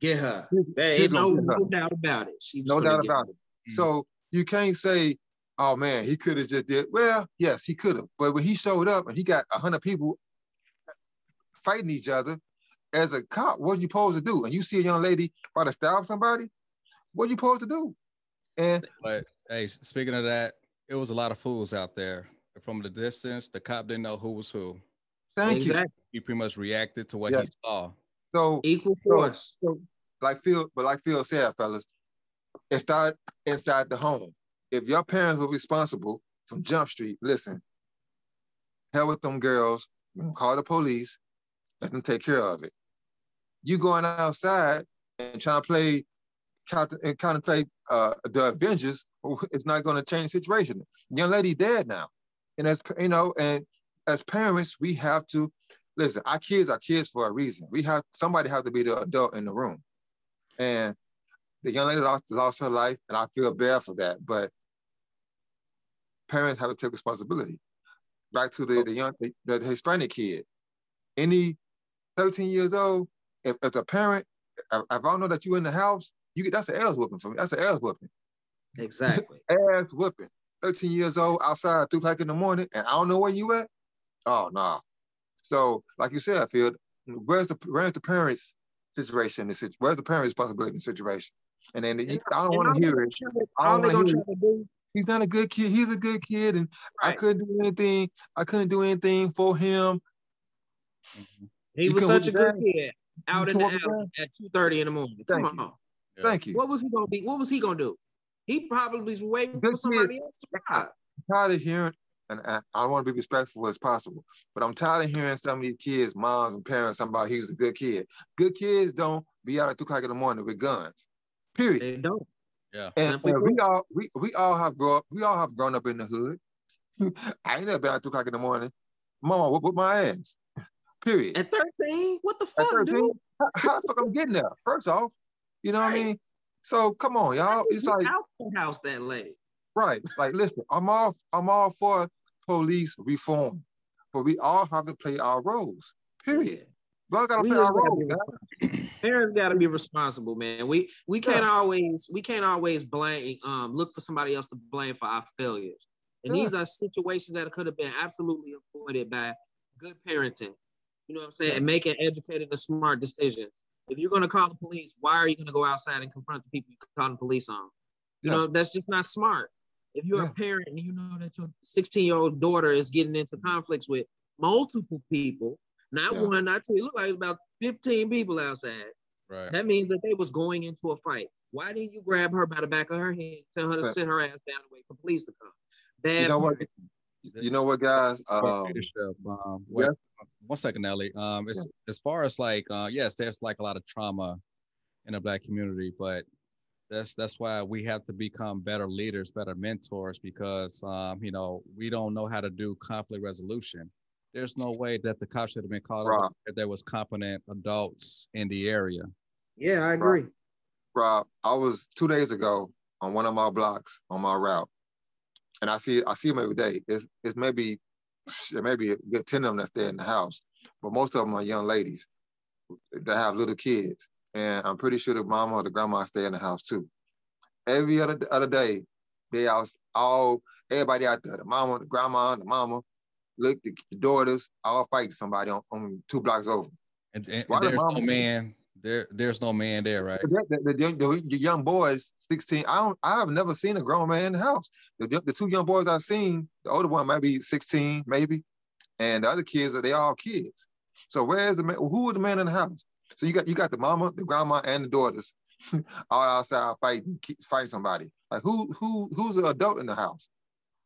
Get her. There ain't no, no doubt about it. She no doubt about her. it. Mm-hmm. So you can't say, oh man, he could have just did. Well, yes, he could have. But when he showed up and he got hundred people fighting each other, as a cop, what are you supposed to do? And you see a young lady try to stab somebody, what are you supposed to do? And but hey, speaking of that, it was a lot of fools out there. From the distance, the cop didn't know who was who. Thank exactly. you. He pretty much reacted to what yes. he saw. So equal force. So, so, like Phil, but like Phil said, fellas, it started inside the home. If your parents were responsible from Jump Street, listen, hell with them girls, call the police, let them take care of it. You going outside and trying to play and contemplate uh, the Avengers, it's not going to change the situation. Young lady dead now, and as you know, and as parents, we have to listen. Our kids are kids for a reason. We have somebody has to be the adult in the room, and the young lady lost lost her life, and I feel bad for that. But parents have to take responsibility. Back to the the young the, the Hispanic kid, any 13 years old, if, as a parent, if, if I don't know that you're in the house you get that's an ass whooping for me. That's an ass whooping. Exactly. (laughs) ass whooping. 13 years old outside two o'clock in the morning, and I don't know where you at. Oh no. Nah. So, like you said, Phil, mm-hmm. where's the where's the parents' situation? This where's the parents' responsibility in the situation? And then and, I don't want to hear it. I don't want to hear it. He's not a good kid. He's a good kid, and right. I couldn't do anything. I couldn't do anything for him. Mm-hmm. He you was such a good kid out in the alley at two thirty in the morning. Come Thank on. You. Thank you. What was he gonna be? What was he gonna do? He probably was waiting for somebody else to ride. Tired of hearing, and I, I want to be respectful as possible, but I'm tired of hearing some of these kids, moms and parents, about he was a good kid. Good kids don't be out at two o'clock in the morning with guns. Period. They don't. Yeah. And, and we all we, we all have grown up, we all have grown up in the hood. (laughs) I ain't never been out two o'clock in the morning. Mama, whoop, whoop my ass. (laughs) Period. At 13? What the fuck, 13, dude? How, how the fuck I'm getting there? First off, you know right. what I mean? So come on, y'all. It's like out the house that late. Right. Like, listen, I'm all I'm all for police reform, but we all have to play our roles. Period. We all gotta we play our roles. (clears throat) Parents gotta be responsible, man. We we can't yeah. always we can't always blame um look for somebody else to blame for our failures. And yeah. these are situations that could have been absolutely avoided by good parenting. You know what I'm saying? Yeah. And making educated and smart decisions. If you're going to call the police, why are you going to go outside and confront the people you call the police on? You know, that's just not smart. If you're yeah. a parent and you know that your 16 year old daughter is getting into conflicts with multiple people, not yeah. one, not two, it looked like it was about 15 people outside. Right. That means that they was going into a fight. Why didn't you grab her by the back of her head, tell her to right. sit her ass down and wait for police to come? Bad you know what? You know what, guys? Um, um, yes, one second, Ellie. Um, as as far as like, uh, yes, there's like a lot of trauma in the black community, but that's that's why we have to become better leaders, better mentors, because um, you know we don't know how to do conflict resolution. There's no way that the cops should have been called Rob. if there was competent adults in the area. Yeah, I agree. Rob, I was two days ago on one of my blocks on my route, and I see I see them every day. It's it's maybe it may be a good ten of them that stay in the house, but most of them are young ladies that have little kids, and I'm pretty sure the mama or the grandma stay in the house too. Every other other day, they all all everybody out there, the mama, the grandma, the mama, look, the, the daughters, all fighting somebody on, on two blocks over. And, and, Why and the there's no mama- man there. There's no man there, right? The, the, the, young- the, the boys, 16. I don't. I have never seen a grown man in the house. The, the two young boys I've seen, the older one might be 16, maybe, and the other kids are they all kids. So where's the man? Who are the man in the house? So you got you got the mama, the grandma, and the daughters (laughs) all outside fighting fighting somebody. Like who who who's the adult in the house?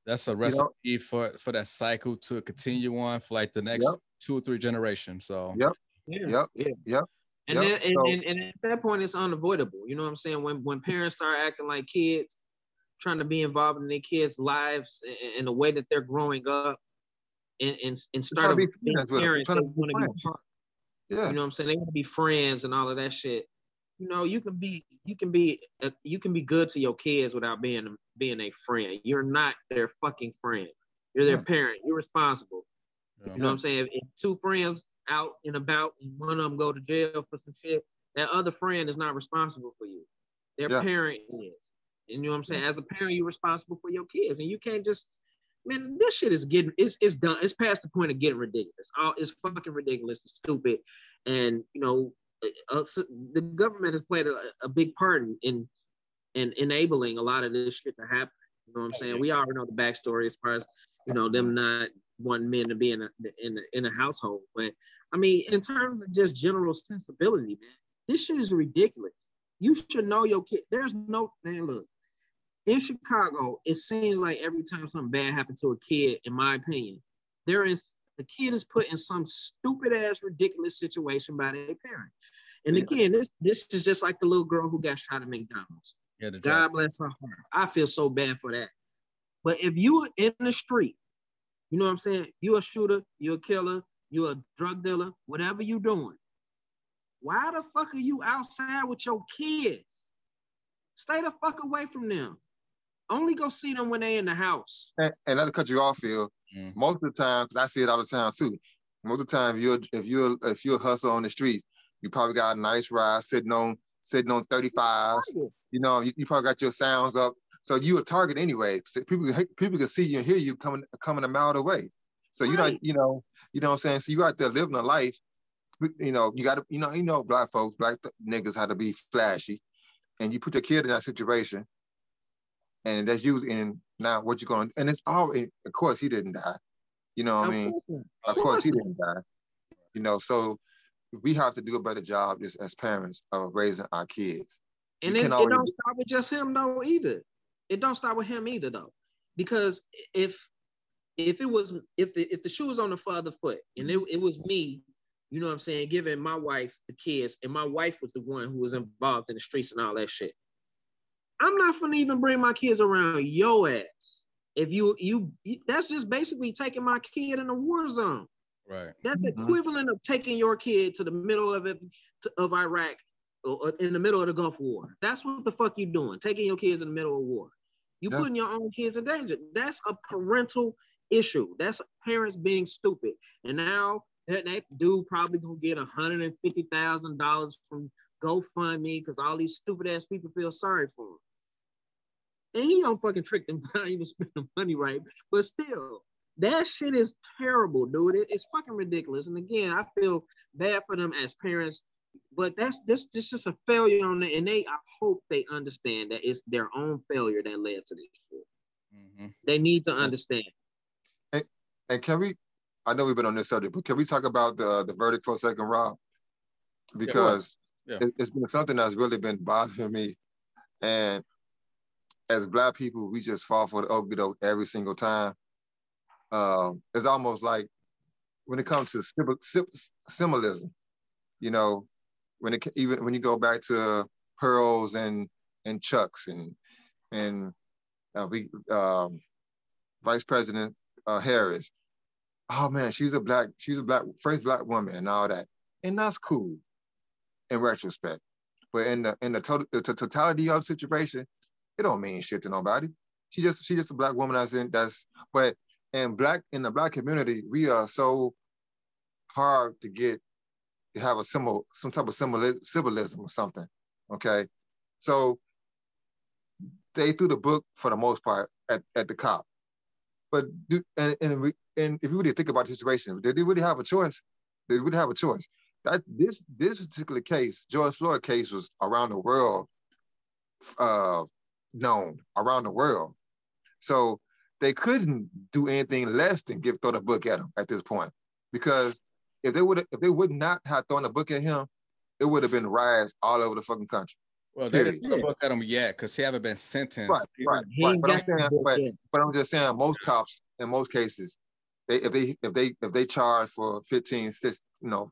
That's a know- recipe for for that cycle to continue on for like the next Yep. two or three generations. So Yep. Yeah. Yep. Yeah. Yep. And Yep. then and, So- and, and at that point it's unavoidable. You know what I'm saying? When when parents start acting like kids, trying to be involved in their kids' lives in, in the way that they're growing up and and, and start to be being friends with 'em. parents, they to be want to be part. Yeah. You know what I'm saying? They want to be friends and all of that shit. You know, you can be you can be uh, you can be good to your kids without being being a friend. You're not their fucking friend. You're their Yeah. parent. You're responsible. you know, You know what I'm saying? If, if two friends out and about and one of them go to jail for some shit, that other friend is not responsible for you. Their Yeah. parent is. And you know what I'm saying? As a parent, you're responsible for your kids. And you can't just man, this shit is getting it's it's done. It's past the point of getting ridiculous. All it's fucking ridiculous, it's stupid. And you know, uh, uh, the government has played a, a big part in, in in enabling a lot of this shit to happen. You know what I'm saying? We already know the backstory as far as you know them not wanting men to be in a in a, in a household. But I mean, in terms of just general sensibility, man, this shit is ridiculous. You should know your kid. There's no man. Look, in Chicago, it seems like every time something bad happens to a kid, in my opinion, there is the kid is put in some stupid ass ridiculous situation by their parent. And Yeah. again, this this is just like the little girl who got shot at McDonald's. yeah, God bless her heart. I feel so bad for that. But if you in the street, you know what I'm saying? You a shooter, you're a killer, you're a drug dealer, whatever you doing. Why the fuck are you outside with your kids? Stay the fuck away from them. Only go see them when they in the house. And, and not to cut you off, Phil. Mm. Most of the time, 'cause I see it all the time too. Most of the time, if you're if you're if you're a hustler on the streets, you probably got a nice ride sitting on sitting on 35s. You know, you, you probably got your sounds up. So you a target anyway. So people people can see you and hear you coming coming a mile away. So you Right. not you know you know what I'm saying. So you out there living a life. You know you got to you know you know black folks black niggas how to be flashy, and you put your kid in that situation, and that's you. And now what you're going to and it's all of course he didn't die. You know what I mean? course. Of course he didn't die. You know, so we have to do a better job just as parents of raising our kids. And it, it already- don't start with just him though either. It don't start with him either though, because if if it was if the if the shoe was on the father foot and it, it was me, you know what I'm saying, giving my wife the kids, and my wife was the one who was involved in the streets and all that shit. I'm not gonna even bring my kids around your ass. If you you that's just basically taking my kid in a war zone. right. That's Mhm. equivalent of taking your kid to the middle of it to, of Iraq or or in the middle of the Gulf War. That's what the fuck you doing, taking your kids in the middle of war. You Yeah. putting your own kids in danger. That's a parental issue. That's parents being stupid. And now that, that dude probably gonna get $150,000 from GoFundMe because all these stupid ass people feel sorry for him. And he don't fucking trick them (laughs) not even spend the money right. But still, that shit is terrible, dude. It- it's fucking ridiculous. And again, I feel bad for them as parents, but that's this this just a failure on the and they I hope they understand that it's their own failure that led to this shit. hmm They need to understand. And can we? I know we've been on this subject, but can we talk about the the verdict for a second Rob? Because Yeah. it, it's been something that's really been bothering me, and as black people, we just fall for the okie doke every single time. Um, it's almost like when it comes to symbolism, you know, when it even when you go back to pearls and and chucks and and uh, we um, Vice President uh, Harris. Oh man, she's a black, she's a black first black woman and all that, and that's cool in retrospect. But in the in the total the totality of the situation, it don't mean shit to nobody. She just she just a black woman that's in that's but in black in the black community, we are so hard to get to have a symbol, some type of symbol symbolism or something. Okay. So they threw the book for the most part at, at the cop. But do, and, and, and if you really think about the situation, did they really have a choice? They really have a choice. That this this particular case, George Floyd case, was around the world uh, known around the world. So they couldn't do anything less than give throw the book at him at this point, because if they would if they would not have thrown the book at him, it would have been riots all over the fucking country. Well, they didn't look at him yet because he haven't been sentenced. Right, right, right. But, I'm saying, but, but, I'm just saying, most cops in most cases, they if they if they if they charge for 15, six, you know,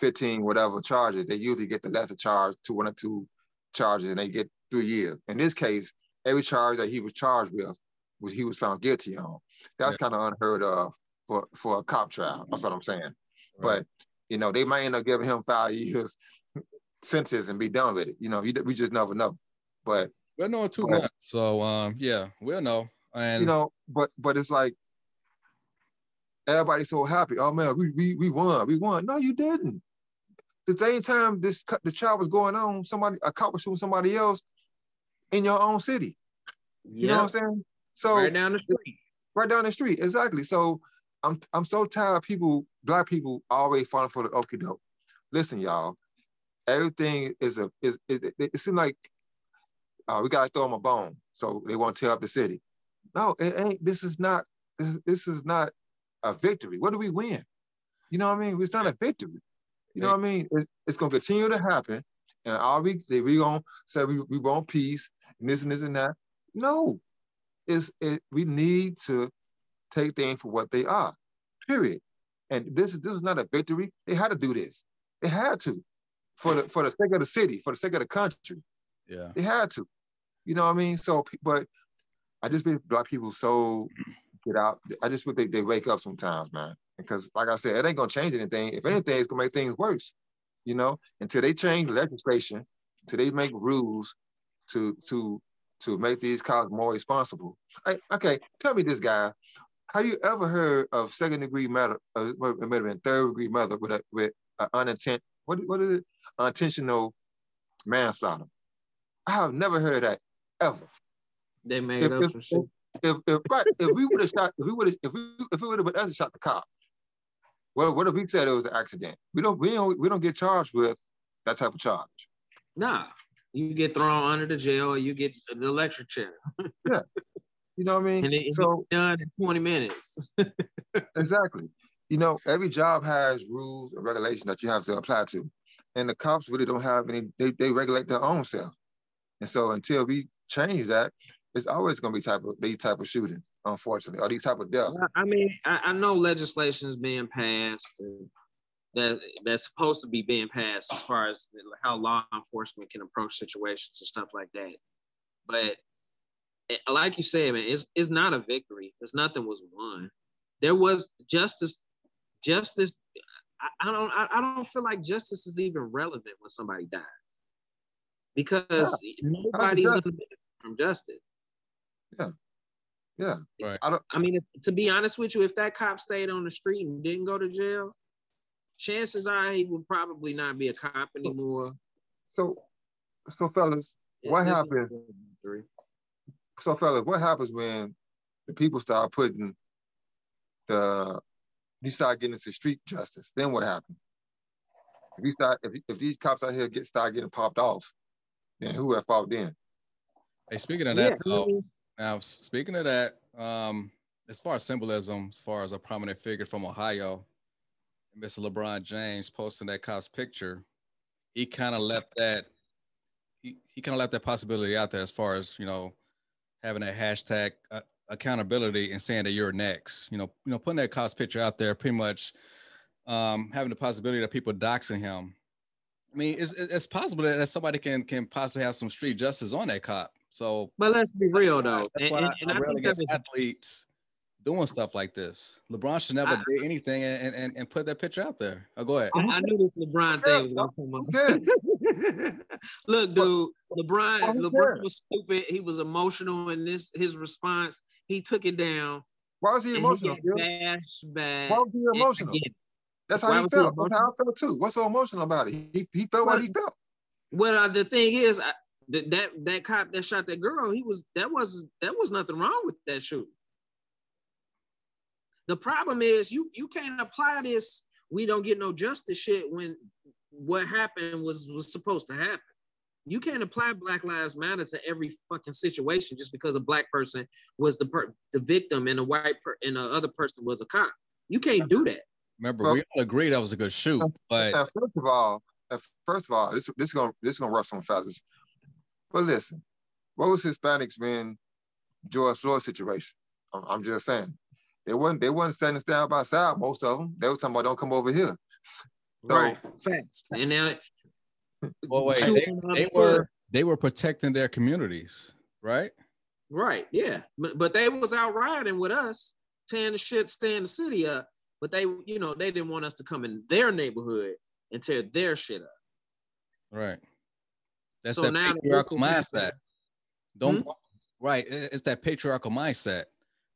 15 whatever charges, they usually get the lesser charge, two one or two charges, and they get three years. In this case, every charge that he was charged with was he was found guilty on. That's yeah. kind of unheard of for for a cop trial. That's what I'm saying. Right. But you know, they might end up giving him five years (laughs) sentence and be done with it. You know, we just never know. But we'll know in two months. So um, yeah, we'll know. And you know, but but it's like everybody's so happy. Oh man, we we we won, we won. No, you didn't. The same time this the trial was going on, somebody a cop was shooting somebody else in your own city. You know what I'm saying? So right down the street. Right down the street, exactly. So I'm I'm so tired of people, black people, always falling for the okie doke. Listen, y'all, everything is a is it, it, it seems like uh, we gotta throw them a bone, so they won't tear up the city. No, it ain't. This is not. This, this is not a victory. What do we win? You know what I mean? It's not a victory. You know what I mean? It's, it's gonna continue to happen, and all we they, we gonna say we, we want peace and this and this and that. No, it's it, we need to take things for what they are. Period. And this is this is not a victory. They had to do this. They had to for the for the sake of the city, for the sake of the country. Yeah. They had to. You know what I mean? So but I just been black people so get out. I just think they, they wake up sometimes, man. Because like I said, it ain't gonna change anything. If anything, it's gonna make things worse. You know, until they change legislation, until they make rules to to to make these cops more responsible. Okay, tell me this guy. Have you ever heard of second degree murder? Uh, it might have been third degree murder with a, with an unintent. What what is it? Intentional manslaughter. I have never heard of that ever. They made if, up if. If, if, right, if we would have shot, if we would have, if we, if we would have been us shot the cop, well, what if we said it was an accident? We don't, we don't, we don't get charged with that type of charge. Nah, you get thrown under the jail, or you get the electric chair. (laughs) yeah, you know what I mean. And it, so done in twenty minutes. (laughs) exactly. You know, every job has rules and regulations that you have to apply to, and the cops really don't have any. They, they regulate their own self, and so until we change that, it's always going to be type of these type of shootings, unfortunately, or these type of deaths. I mean, I, I know legislation is being passed that that's supposed to be being passed as far as how law enforcement can approach situations and stuff like that. But eh, like you said, man, it's it's not a victory because nothing was won. There was justice. Justice. I, I don't. I, I, don't feel like justice is even relevant when somebody dies because yeah. nobody's going to benefit from justice. Yeah. Yeah. Right. I, don't, I mean, if, to be honest with you, if that cop stayed on the street and didn't go to jail, chances are he would probably not be a cop anymore. So, so fellas, yeah, what happens? So, fellas, what happens when the people start putting the you start getting into street justice? Then what happens? If you start, if, if these cops out here get start getting popped off, then who at fault then? Hey, speaking of that, yeah. though, now speaking of that, um, as far as symbolism, as far as a prominent figure from Ohio, Mr. LeBron James posting that cop's picture, he kind of left that he, he kind of left that possibility out there as far as you know having a hashtag uh, accountability and saying that you're next. You know, you know, putting that cop's picture out there pretty much um, having the possibility that people doxing him. I mean, it's, it's possible that somebody can can possibly have some street justice on that cop. So, but let's be real though. That's why and, I, and I I rail think against athletes doing stuff like this. LeBron should never I- did anything and, and, and put that picture out there. Oh, go ahead. I, I knew this LeBron thing was gonna come up. (laughs) Look, dude, LeBron, LeBron was stupid. He was emotional in this his response. He took it down. Why was he emotional? He Skip? got bashed bad. Why was he emotional? again, That's Why how he was he felt. That's how I felt too. What's so emotional about it? He, he felt what he felt. Well, uh, the thing is, I, that that that cop that shot that girl, he was that was that was nothing wrong with that shooting. The problem is you you can't apply this. We don't get no justice shit when what happened was was supposed to happen. You can't apply Black Lives Matter to every fucking situation just because a black person was the per, the victim and a white per, and the other person was a cop. You can't do that. Remember, Well- we all agree that was a good shoot, but first of all, first of all, this this is gonna this is gonna rush some fellas. But listen, what was Hispanics in George Floyd situation? I'm, I'm just saying. They wasn't they wasn't standing side by side, most of them. They were talking about don't come over here. So- right. Facts. And now well, wait, they, they were they were protecting their communities, right? Right, yeah. But but they was out riding with us, tearing the shit, staying the city up. But they, you know, they didn't want us to come in their neighborhood and tear their shit up. Right. That's So that patriarchal mindset. Don't Hmm? right. It's that patriarchal mindset.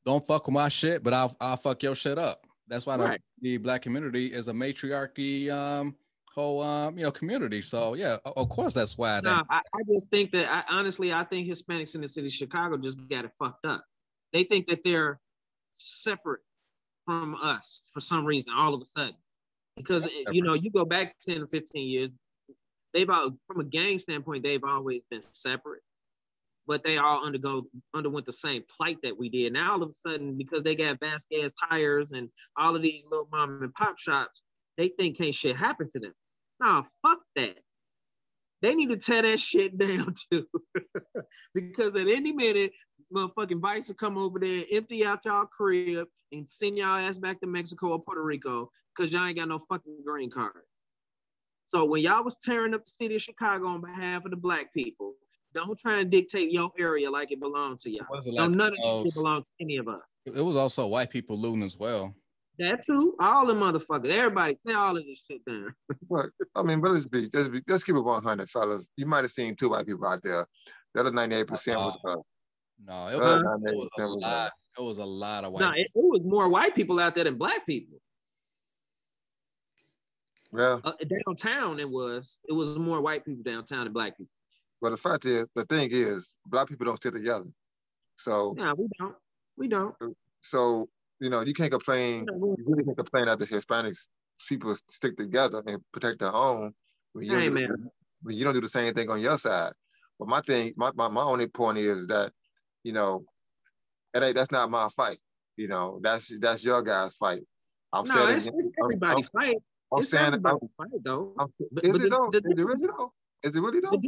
Don't fuck with my shit, but I'll I'll fuck your shit up. That's why the, Right. the black community is a matriarchy um whole um you know community. So yeah, of course that's why No, I, I just think that I honestly I think Hispanics in the city of Chicago just got it fucked up. They think that they're separate from us for some reason, all of a sudden. Because you know, you go back 10 or 15 years, they've all from a gang standpoint, they've always been separate. But they all undergo underwent the same plight that we did. Now all of a sudden, because they got Vasquez tires and all of these little mom and pop shops, they think can't shit happen to them. Nah, fuck that. They need to tear that shit (laughs) down too. (laughs) because at any minute, motherfucking Vice will come over there, empty out y'all crib, and send y'all ass back to Mexico or Puerto Rico because y'all ain't got no fucking green card. So when y'all was tearing up the city of Chicago on behalf of the black people, don't try and dictate your area like it belongs to y'all. was a Don't none of Latinos. this shit belongs to any of us. it was also white people looting as well. That too, all the motherfuckers, everybody, tear all of this shit down. (laughs) But I mean, but let's be let's be let's keep it 100, fellas. You might have seen two white people out there. The other 98 percent was uh, No, it Uh, was, nah, it was a uh, lot. It was a lot of white. No, it, it was more white people out there than black people. Well. Uh, downtown, it was. It was more white people downtown than black people. But the fact is, the thing is, black people don't stick together. So yeah, we don't. We don't. so you know you can't complain. You really can't complain that the Hispanics people stick together and protect their own. When you, Hey, don't do, man. when you don't do the same thing on your side. But my thing, my, my, my only point is that, you know, ain't that's not my fight. You know, that's that's your guys' fight. I'm No, saying it's, it- it's I'm- everybody's fight. I'm, It's saying it- everybody's fight, though. I'm- But- is but it the- though? the Is it really though? Is it really though?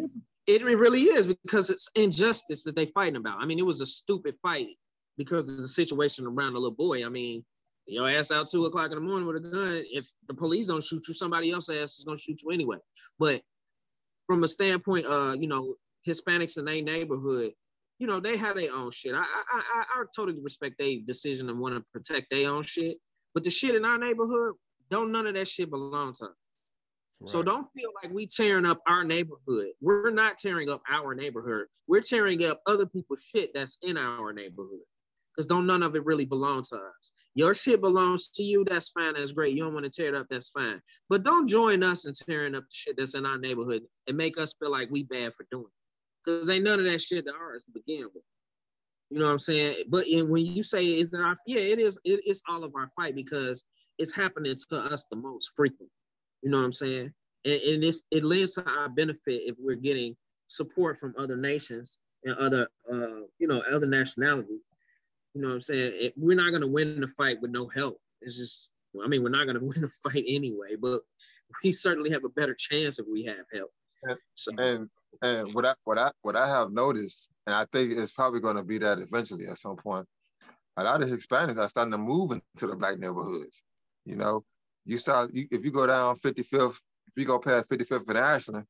It, it really is because it's injustice that they fighting about. I mean, it was a stupid fight because of the situation around the little boy. I mean, your ass out two o'clock in the morning with a gun. If the police don't shoot you, somebody else's ass is gonna shoot you anyway. But from a standpoint, uh, you know, Hispanics in their neighborhood, you know, they have their own shit. I I I, I totally respect their decision and want to protect their own shit. But the shit in our neighborhood, don't none of that shit belong to us. So don't feel like we tearing up our neighborhood. We're not tearing up our neighborhood. We're tearing up other people's shit that's in our neighborhood. Because don't none of it really belong to us. Your shit belongs to you, that's fine, that's great. You don't want to tear it up, that's fine. But don't join us in tearing up the shit that's in our neighborhood and make us feel like we bad for doing it. Because ain't none of that shit ours to begin with. You know what I'm saying? But when you say is it our yeah, it is it is all of our fight because it's happening to us the most frequent. You know what I'm saying? And, and it's it lends to our benefit if we're getting support from other nations and other uh you know other nationalities. You know what I'm saying? It, we're not gonna win the fight with no help. It's just I mean we're not gonna (laughs) win the fight anyway, but we certainly have a better chance if we have help. Yeah. So And and what I what I what I have noticed, and I think it's probably going to be that eventually at some point, a lot of Hispanics are starting to move into the black neighborhoods. You know, You saw you, if you go down 55th, if you go past 55th and Ashland,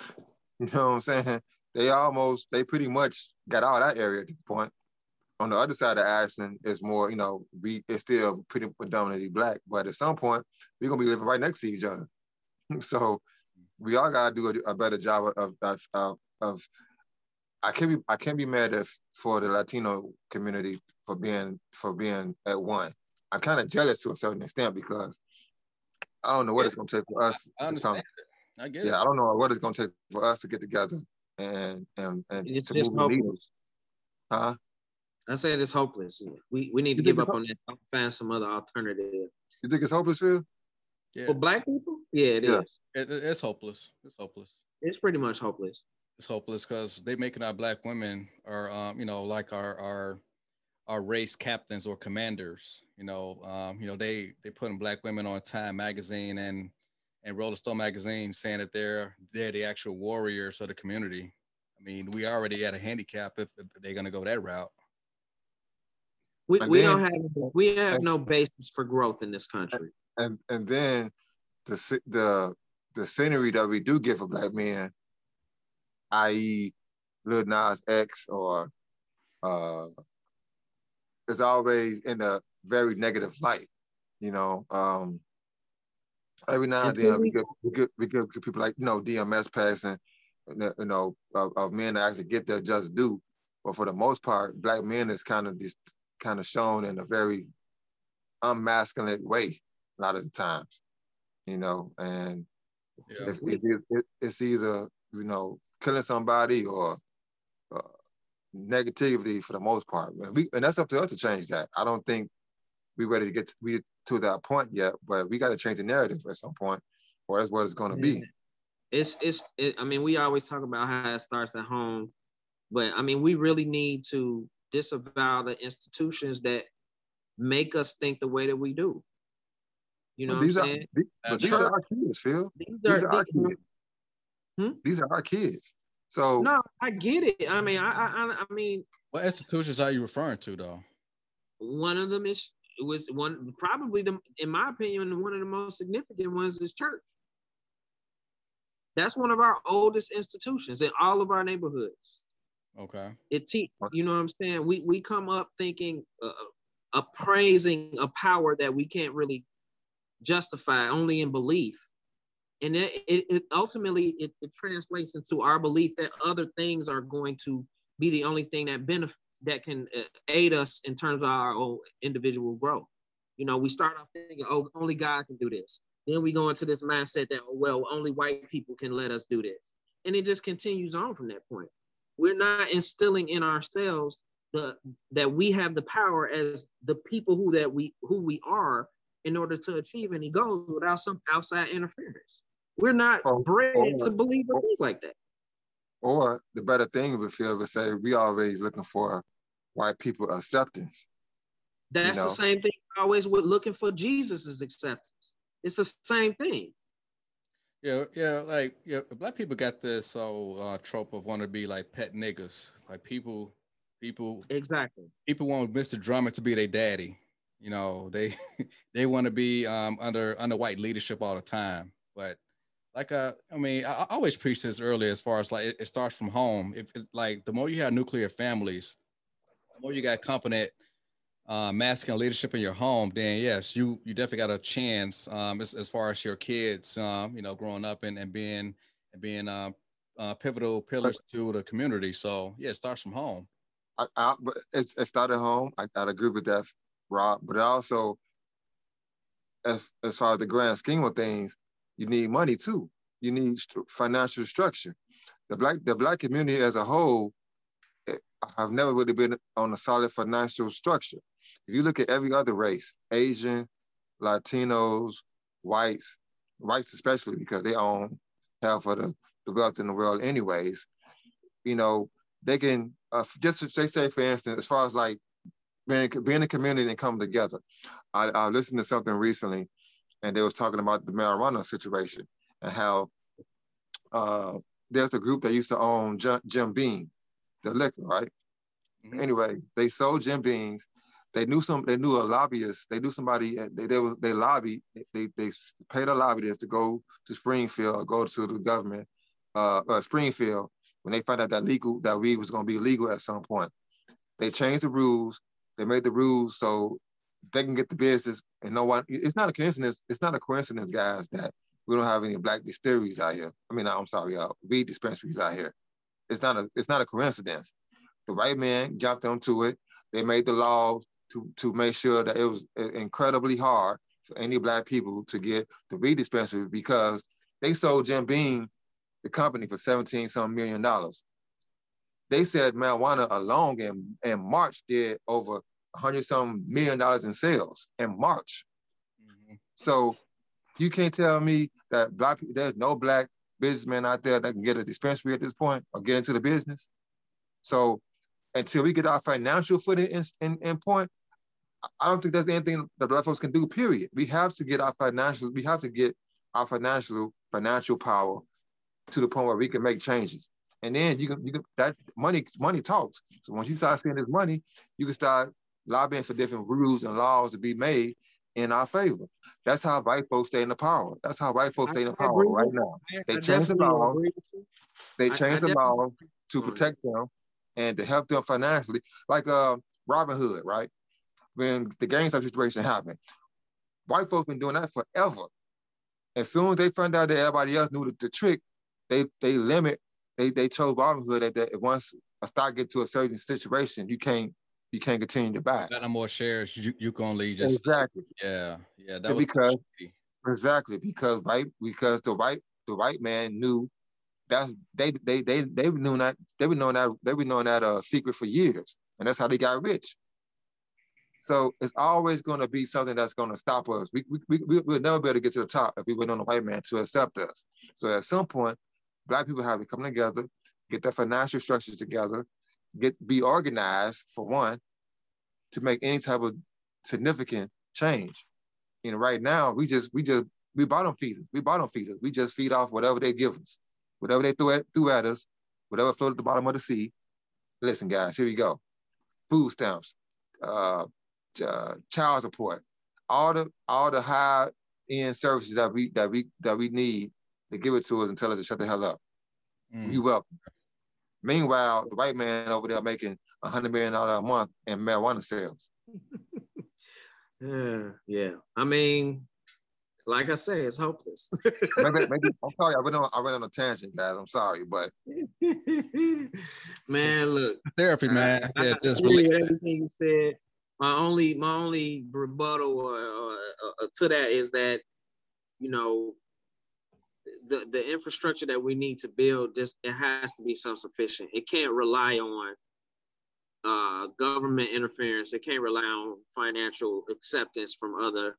(laughs) you know what I'm saying? They almost, they pretty much got all that area at this point. On the other side of Ashland is more, you know, we it's still pretty predominantly black, but at some point we're gonna be living right next to each other. (laughs) so we all gotta do a, a better job of, of, of, of I can't be I can't be mad if for the Latino community for being for being at one. I'm kind of jealous to a certain extent because I don't know what yeah. it's gonna take for us I, I to come. It. I get yeah, it. I don't know what it's gonna take for us to get together and and and it's to just move the hopeless. Huh? I said it's hopeless. We we need to give up on that. Find some other alternative. You think it's hopeless, Phil? Yeah, For black people, yeah, it is. Yeah. it, it- it's hopeless. It's hopeless. It's pretty much hopeless. It's hopeless because they making our black women are um, you know, like our our our race captains or commanders. You know, um, you know, they they put putting black women on Time magazine and and Rolling Stone magazine saying that they're they're the actual warriors of the community. I mean, we already at a handicap if, if they're gonna go that route. We, And we then- don't have we have no basis for growth in this country. And and then the the the scenery that we do get for black men, i.e., Lil Nas X or uh, is always in a very negative light. You know, um, every now and Until then we we- get we get we get people like you know DMX passing, you know, of, of men that actually get their just due. But for the most part, black men is kind of this kind of shown in a very unmasculine way a lot of the times, you know, and Yeah. if, if it, it, it's either you know killing somebody or uh, negativity for the most part, and, we, and that's up to us to change that. I don't think we're ready to get to, we to that point yet, but we got to change the narrative at some point, or that's what it's going to be. It's it's it, I mean, we always talk about how it starts at home, but I mean, we really need to disavow the institutions that make us think the way that we do. You know But what I'm these are saying? these, these are our kids, Phil. These These are, are our kids. Hmm? These are our kids. So no, I get it. I mean, I, I I mean, What institutions are you referring to though? one of them is was one probably the in my opinion one of the most significant ones is church. That's one of our oldest institutions in all of our neighborhoods. Okay. It te- you know what I'm saying? We we come up thinking uh, appraising a power that we can't really justify only in belief. And it, it, ultimately it, it translates into our belief that other things are going to be the only thing that benefit that can uh, aid us in terms of our own individual growth. You know, we start off thinking, oh, only God can do this. Then we go into this mindset that, oh, well, only white people can let us do this. And it just continues on from that point. We're not instilling in ourselves the that we have the power as the people who that we who we are in order to achieve any goals without some outside interference. We're not Oh, bred oh, to believe in things like that. Or the better thing would feel would say we always looking for white people acceptance. That's know. the same thing always with looking for Jesus's acceptance. It's the same thing. Yeah, yeah, like yeah, black people got this so uh, trope of want to be like pet niggas. Like people, people, Exactly. people want Mr. Drummer to be their daddy. You know, they (laughs) they want to be um, under under white leadership all the time. But like uh, I mean, I, I always preach this earlier as far as like it, it starts from home. If it's like the more you have nuclear families, the more you got competent uh, masculine leadership in your home, then yes, you you definitely got a chance um, as, as far as your kids, um, you know, growing up and, and being and being uh, uh, pivotal pillars to the community. So yeah, it starts from home. I, I, it, it started home. I, I agree with that, Rob. But it also, as as far as the grand scheme of things, you need money too. You need st- financial structure. The black the black community as a whole eh, have never really been on a solid financial structure. If you look at every other race, Asian, Latinos, whites, whites especially because they own half of the, the wealth in the world anyways, you know, they can uh, just they say for instance, as far as like being being a community and coming together. I, I listened to something recently, and they was talking about the marijuana situation and how uh, there's a group that used to own Jim, Jim Beam, the liquor, right? Mhm. Anyway, they sold Jim Beams. they knew some. They knew a lobbyist. They knew somebody. They they was they lobbied. They they paid a lobbyist to go to Springfield, go to the government, uh, uh, Springfield, when they found out that legal that weed was going to be legal at some point. They changed the rules. They made the rules so they can get the business and no one. It's not a coincidence. It's not a coincidence, guys, that we don't have any black distilleries out here. I mean, I'm sorry, uh, weed dispensaries out here. It's not a. It's not a coincidence. The white man jumped onto it. They made the laws to, to make sure that it was incredibly hard for any black people to get the weed dispensary because they sold Jim Beam, the company, for 17 some million dollars. They said marijuana alone in, in March did over 100 some million dollars in sales in March. Mm-hmm. So you can't tell me that black there's no black businessman out there that can get a dispensary at this point or get into the business. So until we get our financial footing in, in, in point, I don't think there's anything that black folks can do, period. We have to get our financial, we have to get our financial financial power to the point where we can make changes. And then you can you can that money money talks. So once you start seeing this money, you can start lobbying for different rules and laws to be made in our favor. That's how white folks stay in the power. That's how white folks stay in the power right now. They change the law. They change the law to protect them and to help them financially, like uh Robinhood, right? when the GameStop situation happened. White folks been doing that forever. As soon as they found out that everybody else knew the, the trick, they they limit, they they told Robinhood that, that once a stock get to a certain situation, you can't you can't continue to buy. Got no more shares. You you can only just exactly. Yeah, yeah. That was because exactly because white because the white the white man knew that they they they they knew that they were knowing that they were knowing that uh secret for years, and that's how they got rich. So it's always going to be something that's going to stop us. We, we, we, we'll never be able to get to the top if we wait on the white man to accept us. So at some point, Black people have to come together, get their financial structures together, get be organized for one, to make any type of significant change. And right now, we just we just we bottom feeders. We bottom feeders. We just feed off whatever they give us, whatever they threw at, threw at us, whatever floated at the bottom of the sea. Listen, guys, here we go. Food stamps, uh, uh, child support, all the all the high end services that we that we that we need to give it to us and tell us to shut the hell up. Mm. You welcome. Meanwhile, the white man over there making a hundred million dollars a month in marijuana sales. yeah, (laughs) yeah. I mean, like I say, it's hopeless. maybe, maybe, I'm sorry, I went on I went on a tangent, guys. I'm sorry, but (laughs) man, look, therapy, man. I, yeah, just really everything you said my only my only rebuttal uh, uh, to that is that you know the the infrastructure that we need to build just it has to be self-sufficient. It can't rely on uh, government interference. It can't rely on financial acceptance from other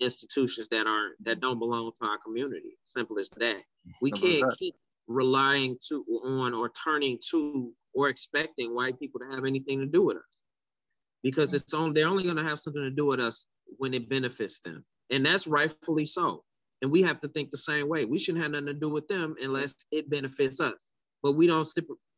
institutions that aren't that don't belong to our community. Simple as that. We can't keep relying to on or turning to or expecting white people to have anything to do with us. Because it's on they're only going to have something to do with us when it benefits them. And that's rightfully so and we have to think the same way. We shouldn't have nothing to do with them unless it benefits us. But we don't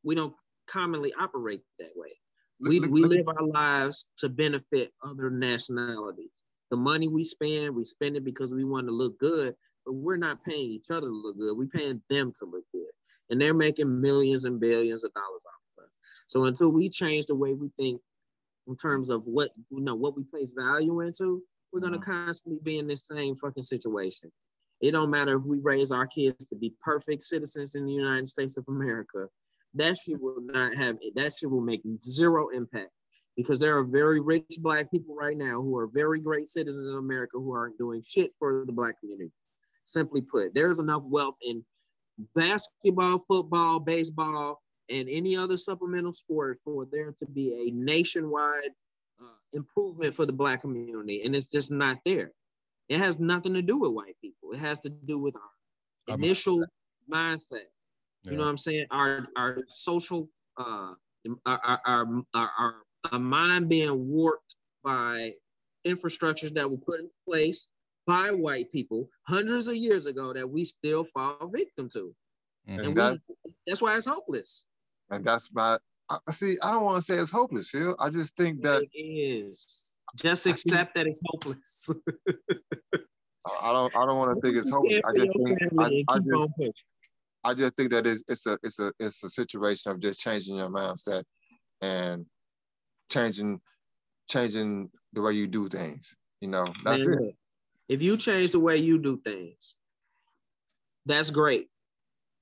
we don't commonly operate that way. We, we live our lives to benefit other nationalities. The money we spend we spend it because we want to look good but we're not paying each other to look good. We're paying them to look good. And they're making millions and billions of dollars off of us. So until we change the way we think in terms of what you know what we place value into, we're gonna mm-hmm. constantly be in this same fucking situation. It don't matter if we raise our kids to be perfect citizens in the United States of America. That shit will not have that shit will make zero impact because there are very rich black people right now who are very great citizens in America who aren't doing shit for the black community. Simply put, there's enough wealth in basketball, football, baseball, and any other supplemental sport for there to be a nationwide uh, improvement for the black community and it's just not there it has nothing to do with white people it has to do with our initial mindset yeah. you know what i'm saying our our social uh our our, our, our, our mind being warped by infrastructures that were put in place by white people hundreds of years ago that we still fall victim to. Mm-hmm. And we, that's why it's hopeless. And that's my I, see, I don't want to say it's hopeless, Phil. I just think that it is. Just accept that it's hopeless. I don't. I don't want to think it's (laughs) hopeless. I just think. I, I, just, I just think that it's, it's a it's a it's a situation of just changing your mindset and changing changing the way you do things. You know, that's Man, it. If you change the way you do things, that's great.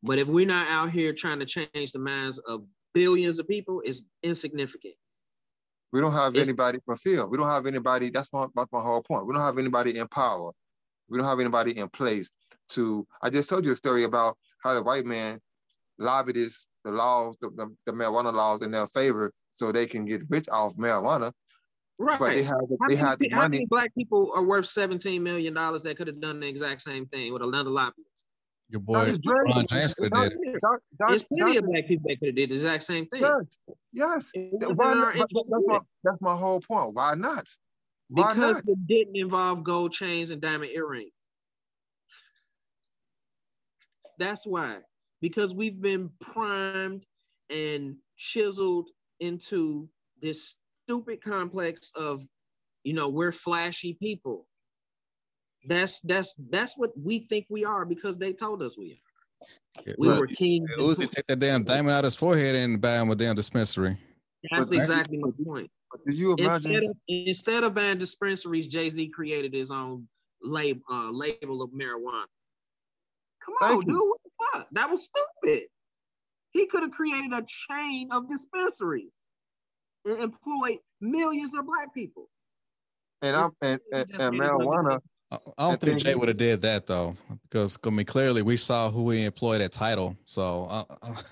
But if we're not out here trying to change the minds of billions of people, it's insignificant. We don't have it's, anybody from field. We don't have anybody. That's my, that's my whole point. We don't have anybody in power. We don't have anybody in place to. I just told you a story about how the white man lobbied this, the laws, the, the, the marijuana laws in their favor so they can get rich off marijuana. Right. But they had they many, had the how. Many black people are worth seventeen million dollars that could have done the exact same thing with another lobbyist. Your boy Ron James could have did it. There's plenty of black people that could have did the exact same thing. Yes, yes. Why not, that's, my, that's my whole point. Why not? Why because not? it didn't involve gold chains and diamond earrings. That's why. Because we've been primed and chiseled into this stupid complex of, you know, we're flashy people. That's that's that's what we think we are because they told us we are. Yeah, we were kings. Uzi take that damn diamond out his forehead and buy him a damn dispensary. That's but exactly my point. Do you imagine? Instead of, instead of buying dispensaries, Jay Z created his own label uh, label of marijuana. Come on, dude. What the fuck? That was stupid. He could have created a chain of dispensaries and employed millions of black people. And I'm and, and, and marijuana. I don't think Jay would have did that though, because I mean clearly we saw who he employed at Tidal. So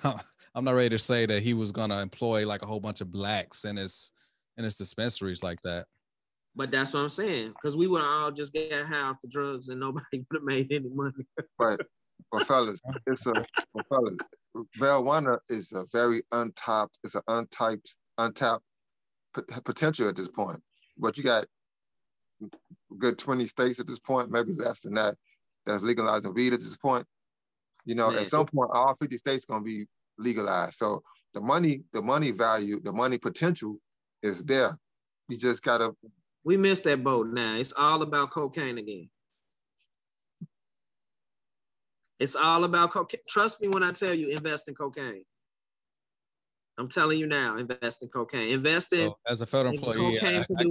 uh, (laughs) I'm not ready to say that he was gonna employ like a whole bunch of blacks in his in his dispensaries like that. But that's what I'm saying, because we would all just get high off the drugs and nobody (laughs) would have made any money. right. Well, fellas, (laughs) it's a well, fellas. marijuana is a very untapped, it's an untapped, untapped potential at this point. But you got good 20 states at this point, maybe less than that, that's legalizing weed at this point. You know, Man. at some point, all 50 states gonna be legalized. So the money, the money value, the money potential is there. You just gotta. We missed that boat now. It's all about cocaine again. It's all about cocaine. Trust me when I tell you, invest in cocaine. I'm telling you now, invest in cocaine. Invest in so as a federal employee. I, I,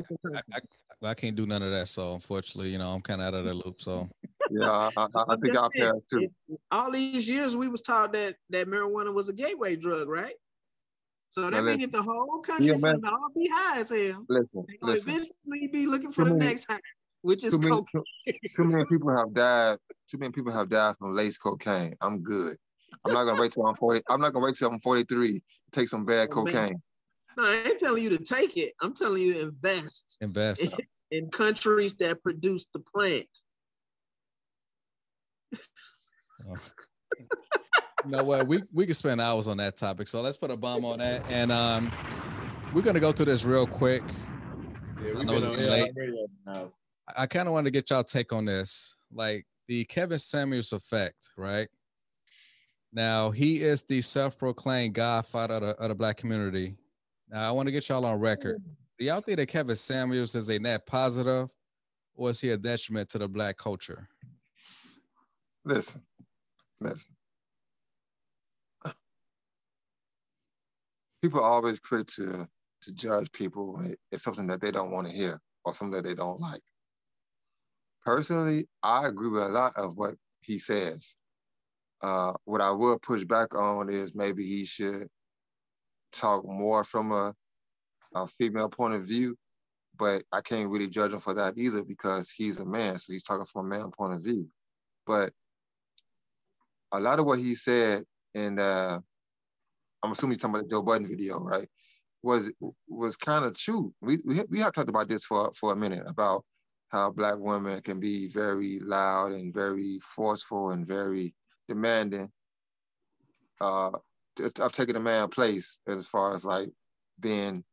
I, I, can't do none of that. So unfortunately, you know, I'm kind of out of the loop. So yeah, I, I think I'll pass too. All these years, we was taught that that marijuana was a gateway drug, right? So that means the whole country yeah, from all be high as hell. Listen, listen. eventually be looking for too the many, next high, which is too many, cocaine. too many people have died. Too many people have died from lace cocaine. I'm good. I'm not gonna wait till I'm 40. I'm not gonna wait till I'm 43 take some bad oh, cocaine. No, I ain't telling you to take it. I'm telling you to invest. Invest in, (laughs) in countries that produce the plant. oh. you know what? We we could spend hours on that topic. So let's put a bomb on that. And um we're gonna go through this real quick. Yeah, I know it's. I kind of want to get y'all take on this. Like the Kevin Samuels effect, right? Now he is the self-proclaimed godfather of the, of the black community. Now I want to get y'all on record. Mm. Do y'all think that Kevin Samuels is a net positive, or is he a detriment to the black culture? Listen, listen. People are always quick to to judge people. It's something that they don't want to hear or something that they don't like. Personally, I agree with a lot of what he says. Uh, what I would push back on is maybe he should talk more from a, a female point of view, but I can't really judge him for that either because he's a man, so he's talking from a man point of view. But a lot of what he said, and uh, I'm assuming he's talking about the Joe Budden video, right? Was was kind of true. We, we we have talked about this for for a minute about how black women can be very loud and very forceful and very demanding uh, I've taken a man place as far as like being,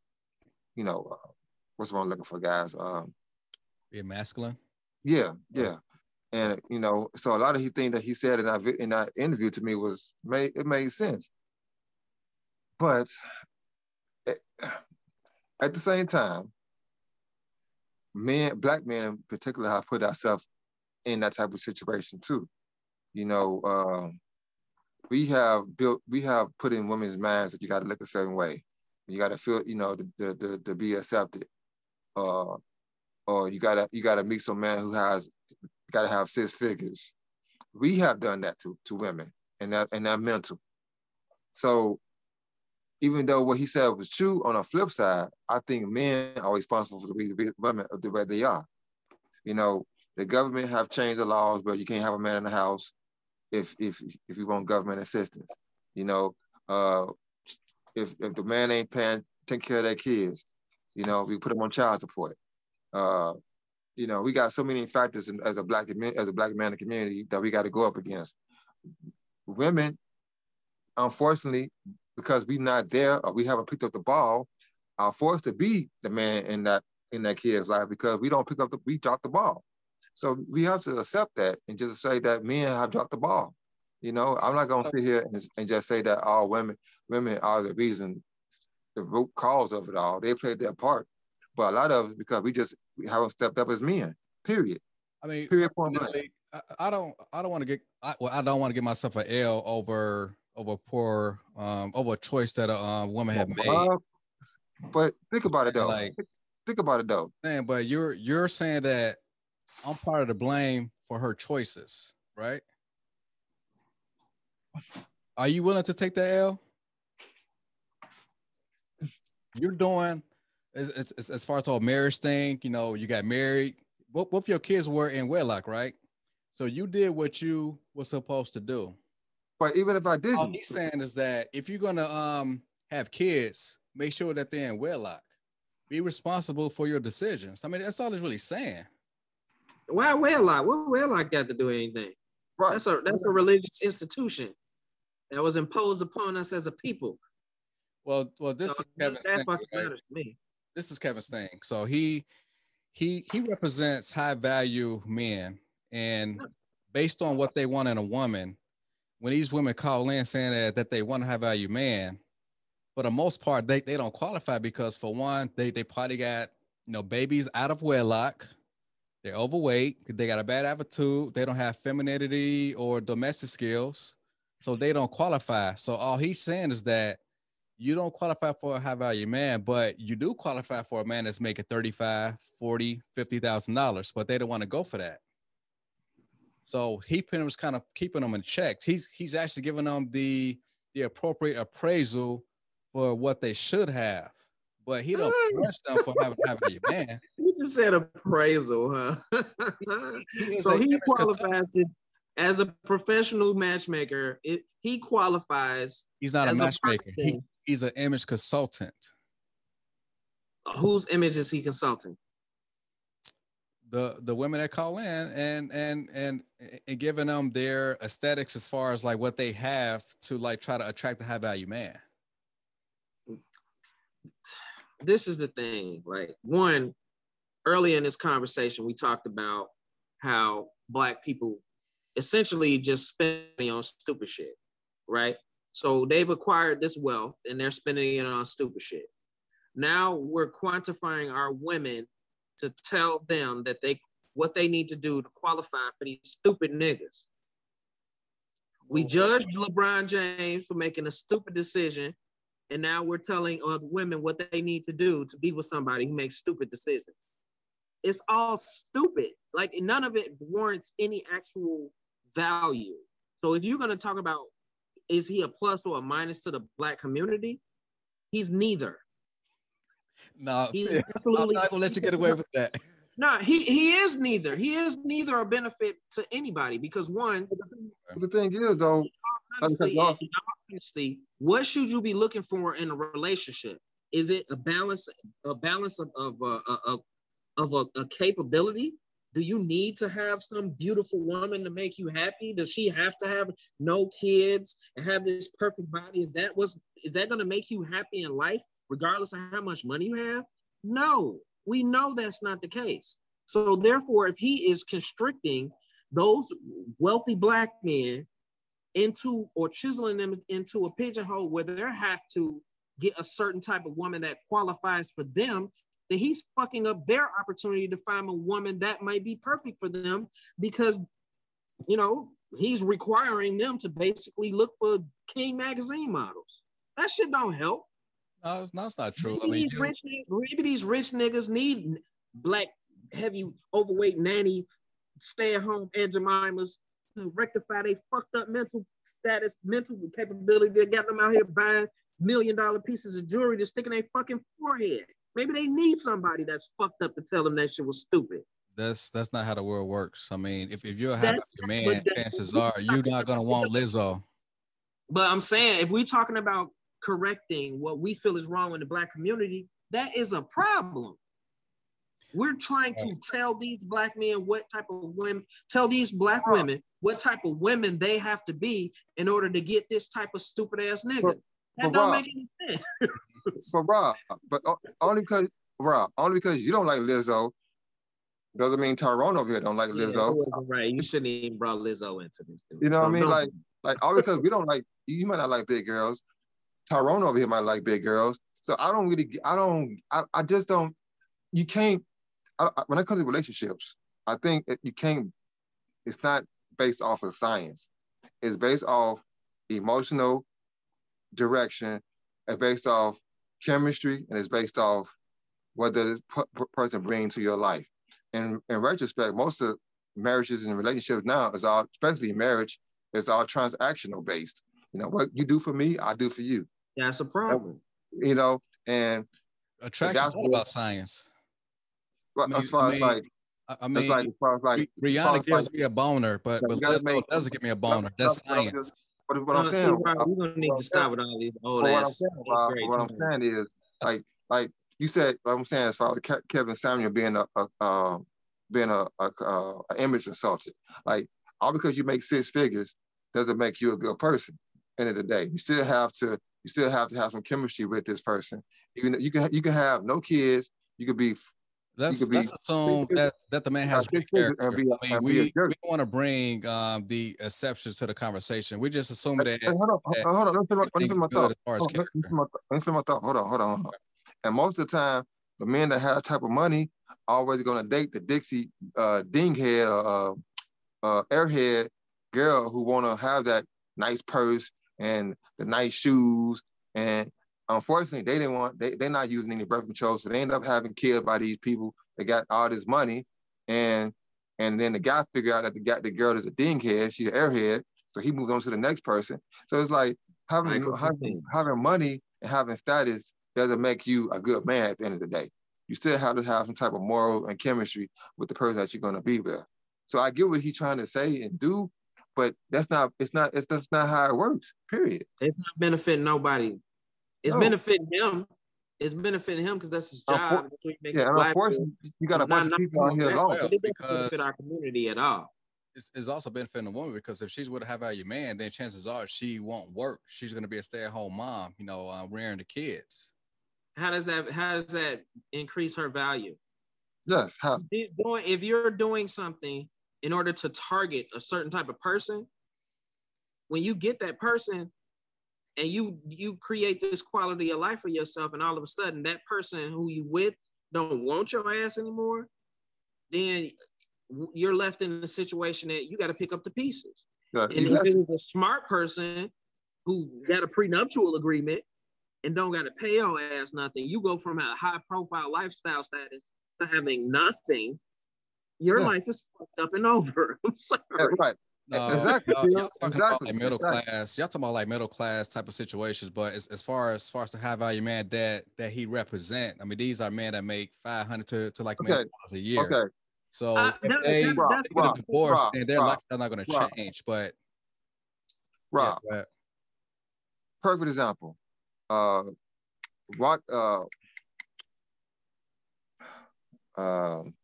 you know, uh, what's what I'm looking for, guys? Um, being masculine. Yeah, yeah, and you know, so a lot of the things that he said in that in that interview to me was made it made sense, but at the same time, men, black men in particular, have put ourselves in that type of situation too. You know, um, we have built, we have put in women's minds that you got to look a certain way. You got to feel, you know, to, to, to be accepted. Uh, or you gotta you gotta meet some man who has gotta have six figures. We have done that to to women and that and that mental. So even though what he said was true, on the flip side, I think men are responsible for the women of the way they are. You know, the government have changed the laws, but you can't have a man in the house if if if you want government assistance. You know, uh, if if the man ain't paying taking care of their kids, you know, we put them on child support. Uh, you know, we got so many factors in, as a black as a black man in the community that we got to go up against. Women, unfortunately, because we not there or we haven't picked up the ball, are forced to be the man in that in that kid's life because we don't pick up the we drop the ball. So we have to accept that and just say that men have dropped the ball. You know, I'm not gonna sit here and, and just say that all women women are the reason, the root cause of it all. They played their part, but a lot of it because we just we haven't stepped up as men. Period. I mean, period. Point I, I don't I don't want to get I, well I don't want to give myself an L over over poor um over a choice that a um, woman had made. but think about it though. Like, think about it though. Man, but you're you're saying that I'm part of the blame for her choices, right? Are you willing to take the L? You're doing as, as, as far as all marriage thing, you know, you got married. Both, both your kids were in wedlock, right? So you did what you were supposed to do. But even if I didn't, all he's saying is that if you're gonna um have kids, make sure that they're in wedlock. Be responsible for your decisions. I mean, that's all he's really saying. Why wedlock? What wedlock got to do anything? Right. That's a that's a religious institution that was imposed upon us as a people. Well, well, this so is Kevin's thing, right? me. This is Kevin's thing. So he he he represents high value men, and based on what they want in a woman, when these women call in saying that, that they want a high value man, for the most part, they, they don't qualify because for one, they they probably got you know babies out of wedlock they're overweight. They got a bad attitude. They don't have femininity or domestic skills. So they don't qualify. So all he's saying is that you don't qualify for a high value man, but you do qualify for a man that's making 35, 40, $50,000, but they don't want to go for that. So he much kind of keeping them in checks. He's he's actually giving them the the appropriate appraisal for what they should have but he don't punish them for having having a man. (laughs) You said appraisal, huh? (laughs) so he qualifies as a professional matchmaker. It, he qualifies. He's not a matchmaker. A he, he's an image consultant. Whose image is he consulting? The the women that call in and and and and giving them their aesthetics as far as like what they have to like try to attract a high value man this is the thing. Like one, early in this conversation, we talked about how black people essentially just spending on stupid shit, right? So they've acquired this wealth and they're spending it on stupid shit. Now we're quantifying our women to tell them that they what they need to do to qualify for these stupid niggas. We oh. judged LeBron James for making a stupid decision and now we're telling other women what they need to do to be with somebody who makes stupid decisions. It's all stupid. Like none of it warrants any actual value. So if you're going to talk about is he a plus or a minus to the black community, he's neither. No, he's absolutely. (laughs) I'm not gonna let you get away with that. (laughs) No, he he is neither. He is neither a benefit to anybody because one. The thing is, though, honestly, honestly, what should you be looking for in a relationship? Is it a balance, a balance of of uh, uh, of, of a, a capability? Do you need to have some beautiful woman to make you happy? Does she have to have no kids and have this perfect body? Is that was is that going to make you happy in life, regardless of how much money you have? No, we know that's not the case. So therefore, if he is constricting those wealthy black men into or chiseling them into a pigeonhole where they have to get a certain type of woman that qualifies for them, then he's fucking up their opportunity to find a woman that might be perfect for them because, you know, he's requiring them to basically look for King magazine models. That shit don't help. No, no, it's not true. Maybe, I mean, these you, rich, maybe these rich niggas need black, heavy, overweight nanny, stay-at-home Aunt Jemimas to rectify their fucked up mental status, mental capability to get them out here buying million dollar pieces of jewelry to stick in their fucking forehead. Maybe they need somebody that's fucked up to tell them that shit was stupid. that's that's not how the world works. I mean, if, if you're a happy man, chances are you're not gonna want Lizzo. But I'm saying if we're talking about correcting what we feel is wrong in the black community, that is a problem. We're trying to tell these black men what type of women, tell these black women what type of women they have to be in order to get this type of stupid ass nigga. That but don't Rob, make any sense. (laughs) But Rob, but only because Rob, only because you don't like Lizzo, doesn't mean Tyrone over here don't like Lizzo. right. You shouldn't even brought Lizzo into this. dude. You know what I mean? Like, like all because we don't like you might not like big girls. Tyrone over here might like big girls. So I don't really, I don't, I, I just don't. You can't. I, I- when it comes to relationships, I think you can't. It's not based off of science. It's based off emotional direction, and based off chemistry, and it's based off what does this person bring to your life. And in retrospect, most of marriages and relationships now is all, especially marriage, is all transactional based. You know, what you do for me, I do for you. That's a problem. You know, and Attraction is guy- all about science. but mean- as far I as mean, like, I, I mean, like, as far as like, Ri- as far Rihanna as gives like- me a boner, but Yeah, but Lizzo make- doesn't give me a boner. That's what I'm science. Just- What, what I'm saying, Rob, we're gonna need to stop with all these old But what I'm ass. saying, Rob, what I'm saying is, like, like you said, what I'm saying as far as Kevin Samuel being a, a uh, being a, a, a, image consultant, like all because you make six figures doesn't make you a good person. End of the day, you still have to you still have to have some chemistry with this person. Even you can you can have no kids, you could be Let's could be- let's assume that that the man has great character. a- I mean, we, we don't want to bring um, the exceptions to the conversation. We just assume that Hey, hold on, that hold on, let me finish my- let me everything finish my is good thought. as far as Hold on, Let me my th- let me finish my thought. Hold on, hold on, on. And most of the time, the men that have that type of money always gonna date the Dixie uh, dinghead or uh, uh, airhead girl who wanna have that nice purse and the nice shoes. And unfortunately, they didn't want they they're not using any birth control, so they end up having kids by these people that got all this money. And and then the guy figured out that the guy the girl is a dinghead, she's an airhead, so he moves on to the next person. So it's like having having, having money and having status doesn't make you a good man at the end of the day. You still have to have some type of moral and chemistry with the person that you're going to be with. So I get what he's trying to say and do, but that's not it's not it's that's not how it works. Period. It's not benefiting nobody. It's No. benefiting him. It's benefiting him because that's his Unfor- job. That's what he makes Yeah, his and unfortunately, you got a Not- bunch of people out here alone. well. but it doesn't benefit our community at all. it's, it's also benefiting the woman because if she's with a high value man, then chances are she won't work. She's going to be a stay at home mom, you know, uh, rearing the kids. How does that how does that increase her value? Yes, how She's doing if you're doing something in order to target a certain type of person, when you get that person and you you create this quality of life for yourself, and all of a sudden that person who you with don't want your ass anymore, then you're left in a situation that you got to pick up the pieces. yeah, And if it was a smart person who got a prenuptial agreement and don't got to pay your ass nothing, you go from a high profile lifestyle status to having nothing. Your Yeah. life is fucked up and over. (laughs) I'm sorry. yeah, right. No, Exactly, y'all, you know, y'all talking about like middle exactly. class. Y'all talking about like middle class type of situations, but as, as far as, as far as the high value man that that he represent, I mean, these are men that make five hundred to, to like a million Okay, dollars a year. Okay, So Uh, if that- they that- Rob, that's- get a divorce, Rob, then their Rob, lifestyle not going to change. But Rob. yeah, but- perfect example. Uh, what? Uh, um,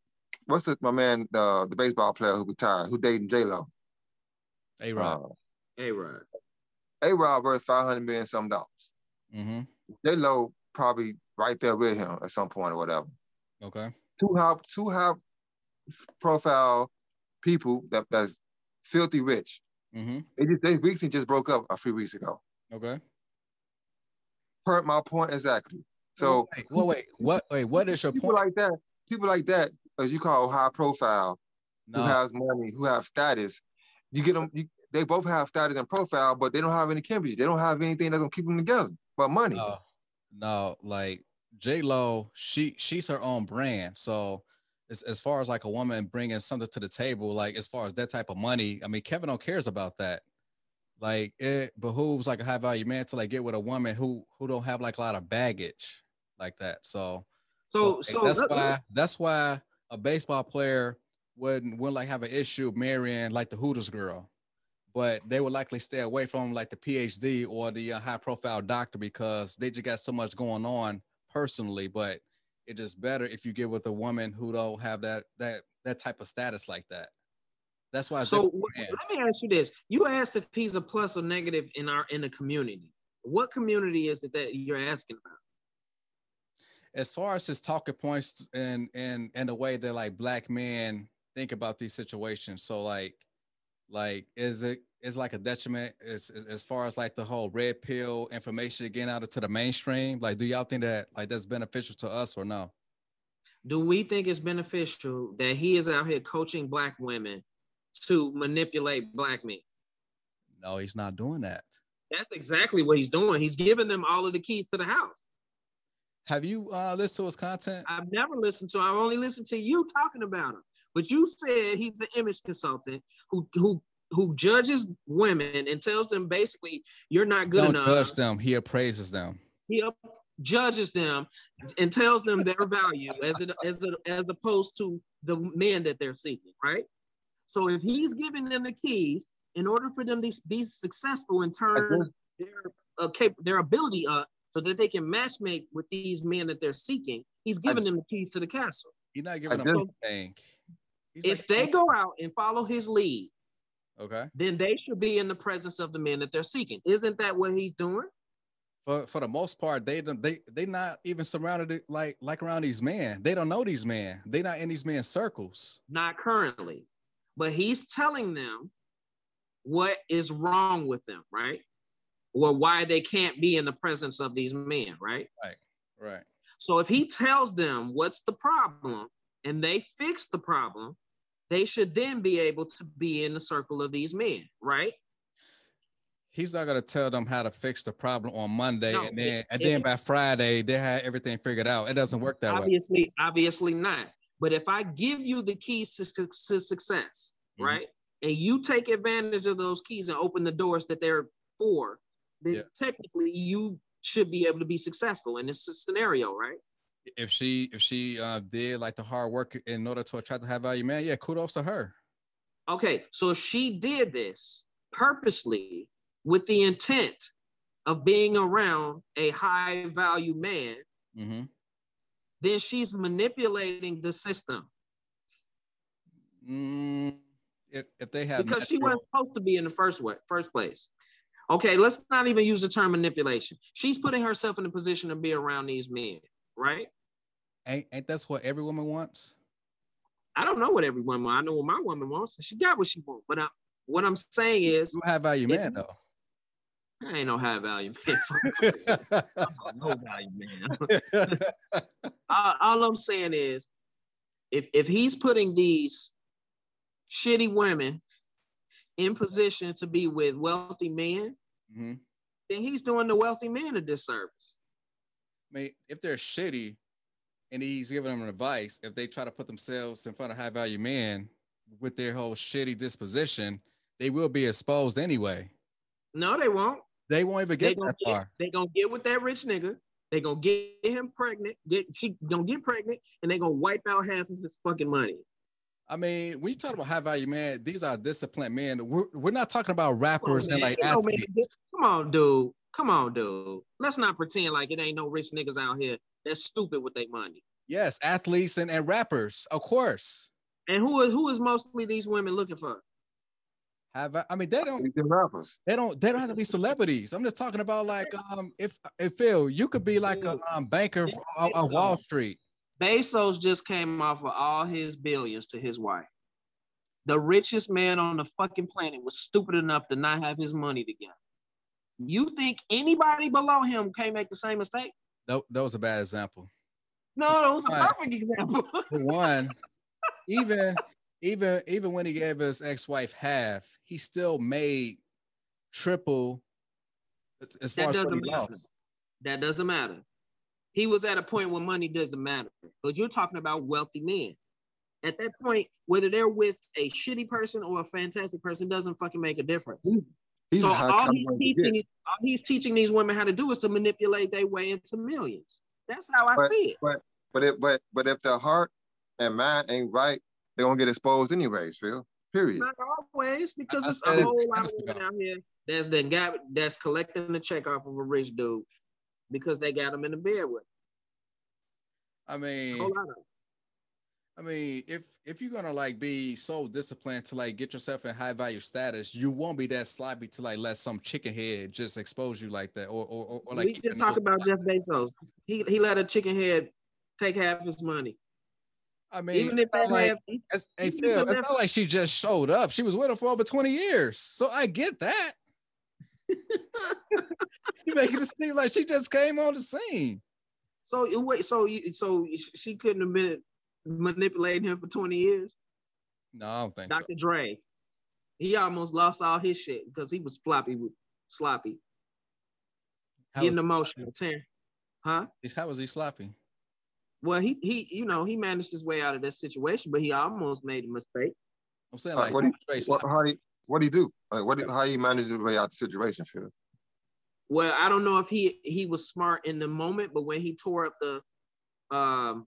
what's the, my man, uh, the baseball player who retired, who dating J Lo? A Rod. Uh, Hey, Rod. A Rod worth five hundred million some dollars. mm-hmm. J Lo probably right there with him at some point or whatever. Okay. Two high, two high profile people that that's filthy rich. Mm-hmm. They just they recently just broke up a few weeks ago. Okay. Per my point exactly. So wait, wait, wait, what? Wait, what is your people point? like that, people like that, as you call high profile, No, who has money, who have status, you get them. You, they both have status and profile, but they don't have any chemistry. They don't have anything that's gonna keep them together but money. no, no. Like J Lo, she she's her own brand. So as as far as like a woman bringing something to the table, like as far as that type of money, I mean, Kevin don't cares about that. Like it behooves like a high value man to like get with a woman who who don't have like a lot of baggage like that. So So, like, so, that's let- why that's why a baseball player wouldn't wouldn't like have an issue marrying like the Hooters girl, but they would likely stay away from like the PhD or the uh, high profile doctor because they just got so much going on personally. But it's just better if you get with a woman who don't have that that that type of status like that. That's why. so let me ask you this: You asked if he's a plus or negative in our in the community. What community is it that you're asking about? as far as his talking points and and and the way that like black men think about these situations so like like is it is like a detriment as, as far as like the whole red pill information getting out into the mainstream like do y'all think that like that's beneficial to us or no Do we think it's beneficial that he is out here coaching black women to manipulate black men? no he's not doing that That's exactly what he's doing. He's giving them all of the keys to the house. have you uh listened to his content I've never listened to. I've only listened to you talking about him. But you said he's an image consultant who who who judges women and tells them basically you're not good don't enough. judge them he appraises them He up- judges them and tells them their value as it, as it, as opposed to the men that they're seeking, right? So if he's giving them the keys in order for them to be successful and turn their uh, cap- their ability up so that they can matchmake with these men that they're seeking, he's giving them the keys to the castle. he's not giving I them just- anything He's If like, they oh. go out and follow his lead, okay then they should be in the presence of the men that they're seeking. Isn't that what he's doing? for for the most part, they don't they they not even surrounded like like around these men. They don't know these men. They not in these men's circles. Not currently, but he's telling them what is wrong with them, right? Or why they can't be in the presence of these men, right? right? Right. So if he tells them what's the problem and they fix the problem, they should then be able to be in the circle of these men, right? He's not gonna tell them how to fix the problem on Monday, No, and then it- and it- then by Friday they had everything figured out. It doesn't work that way. obviously, obviously not. But if I give you the keys to, to success, Mhm. right, and you take advantage of those keys and open the doors that they're for, then Yeah. technically you should be able to be successful in this scenario, right? If she if she uh, did like the hard work in order to attract a high value man, yeah, kudos to her. Okay, so if she did this purposely with the intent of being around a high value man, hmm then she's manipulating the system Mm, if if they have because she wasn't supposed to be in the first way, first place. Okay, let's not even use the term manipulation. She's putting herself in a position to be around these men, right? Ain't ain't that's what every woman wants. I don't know what every woman. I know what my woman wants, she got what she wants. But I, what I'm saying is, You high value man though. I ain't no high value man. No (laughs) value man. (laughs) all, all I'm saying is, if if he's putting these shitty women in position to be with wealthy men, Mhm. then he's doing the wealthy men a disservice. I mean, if they're shitty and he's giving them advice, if they try to put themselves in front of high value men with their whole shitty disposition, they will be exposed anyway. No, they won't. They won't even They get gonna that get, far. they gonna get with that rich nigga. They gonna get him pregnant. Get she gonna get pregnant, and they gonna wipe out half of his fucking money. I mean, when you talk about high value men, these are disciplined men. We're, we're not talking about Come on, rappers and like know, man, athletes. Come on, dude. Come on, dude. Let's not pretend like it ain't no rich niggas out here that's stupid with their money. Yes, athletes and, and rappers, of course. And who is who is mostly these women looking for? Have I mean they don't These are rappers. they don't they don't have to be celebrities. I'm just talking about like um if if Phil, you could be like a um, banker on, on Wall Street. Bezos just came off of all his billions to his wife. The richest man on the fucking planet was stupid enough to not have his money together. You think anybody below him can't make the same mistake? That, that was a bad example. No, that was a Right. perfect example. (laughs) For one, even even even when he gave his ex-wife half, he still made triple as- as far That as what doesn't matter. lost. that doesn't matter. He was at a point where money doesn't matter. Because you're talking about wealthy men. At that point, whether they're with a shitty person or a fantastic person doesn't fucking make a difference. Mm. He's so all he's teaching, all he's teaching these women how to do is to manipulate their way into millions. That's how I see it. But if but but if their heart and mind ain't right, they gonna get exposed anyways, Phil. Period. Not always, because I there's said a it whole lot of women out here that's then got that's collecting the check off of a rich dude because they got him in the bed with. I mean, whole lot of 'em. I mean, if if you're gonna like be so disciplined to like get yourself in high value status, you won't be that sloppy to like let some chicken head just expose you like that, or or, or, or like we just talk about Jeff Bezos. He he let a chicken head take half his money. I mean, Even if that like half, it's, hey, Phil, it's not like she just showed up. She was with him for over 20 years, so I get that. (laughs) you make it seem like she just came on the scene. (laughs) so wait, so you, so she couldn't have been manipulating him for 20 years. No, I don't think so. Dr. Dre, he almost lost all his shit because he was floppy with sloppy, How getting was, emotional, tearing. Huh? how was he sloppy? Well, he he, you know, he managed his way out of that situation, but he almost made a mistake. I'm saying Uh, like what do you- straight What sloppy. how he what do you do? Like what do, how you manage the way out the situation, Phil? Well, I don't know if he he was smart in the moment, but when he tore up the um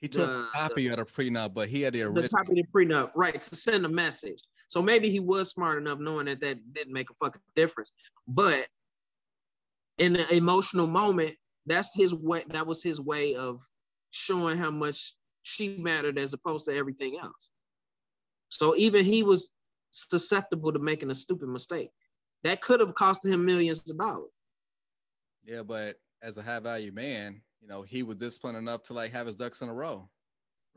He took the- a copy of the prenup, but he had the original. the copy of the prenup, right, to send a message. So maybe he was smart enough knowing that that didn't make a fucking difference. But in the emotional moment, that's his way. That was his way of showing how much she mattered as opposed to everything else. So even he was susceptible to making a stupid mistake. That could have cost him millions of dollars. Yeah, but as a high value man, you know, he was disciplined enough to like have his ducks in a row.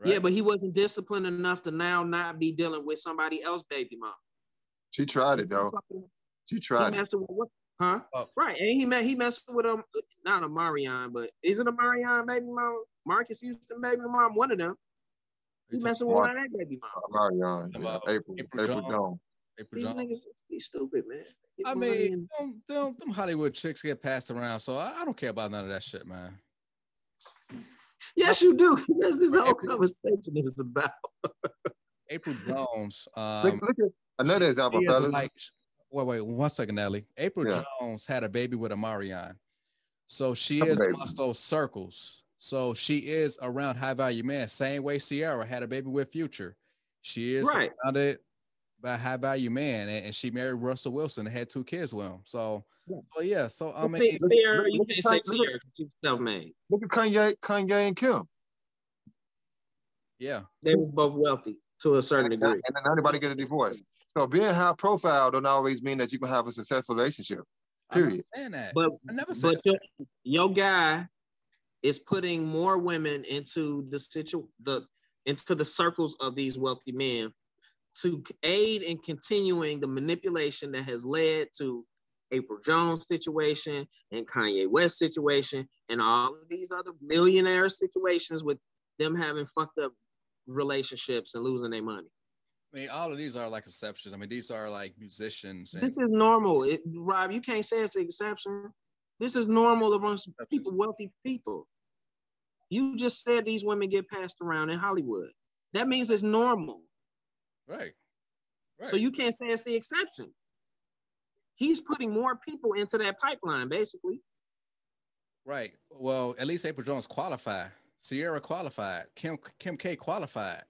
Yeah, but he wasn't disciplined enough to now not be dealing with somebody else, baby mom. She tried it though. She He tried it. with? Huh? Oh. Right, and he met he messed with um not Omarion, but is it Omarion baby mom? Marques Houston baby mom, one of them. He He messing with one of that baby mom. Marion, yeah, April, April April, Jones. Jones. April These Jones. niggas, he's stupid, man. Get I mean, them, them, them Hollywood chicks get passed around, so I, I don't care about none of that shit, man. Yes, you do. (laughs) That's this whole conversation is about. Apryl Jones. Look, Um, look at another example, she is fellas. like, wait, wait, one second, Ellie. April Yeah. Jones had a baby with Omarion, so she Couple is babies. amongst those circles. So she is around high value men. Same way Ciara had a baby with Future. She is Right. surrounded by high value Man, and, and she married Russell Wilson and had two kids with him. So, Yeah. so yeah. So I Well, mean, see, Ciara, you can't at say Kanye- look- Ciara because she's self-made. Look at Kanye, Kanye and Kim. yeah. They was both wealthy to a certain And, degree. and then everybody get a divorce. So being high profile don't always mean that you can have a successful relationship. Period. saying that. But I never said but your, your guy is putting more women into the situ the into the circles of these wealthy men to aid in continuing the manipulation that has led to Apryl Jones situation and Kanye West situation and all of these other millionaire situations with them having fucked up relationships and losing their money. I mean, all of these are like exceptions. I mean, these are like musicians. And, This is normal. It, Rob, you can't say it's an exception. This is normal amongst people, wealthy people. You just said these women get passed around in Hollywood. That means it's normal. Right. Right. So you can't say it's the exception. He's putting more people into that pipeline, basically. Right. Well, at least Apryl Jones qualified. Ciara qualified. Kim Kim K qualified.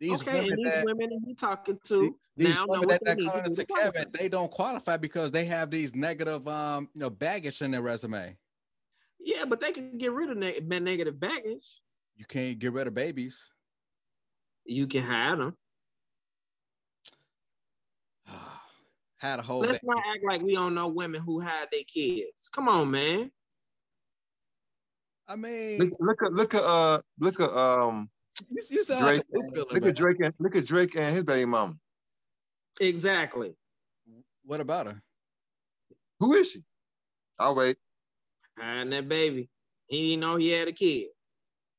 These okay, women and these that, women that he talking to these now women that, they that need to into Kevin—they don't qualify because they have these negative um you know baggage in their resume. Yeah, but they can get rid of neg- negative baggage. You can't get rid of babies. You can hide them. (sighs) Had a whole Let's baby. not act like we don't know women who had their kids. Come on, man. I mean, Look, look at look at uh look at um you, you sound Drake. like a look at Drake and look at Drake and his baby mom. Exactly. What about her? Who is she? I'll wait. And that baby, he didn't know he had a kid.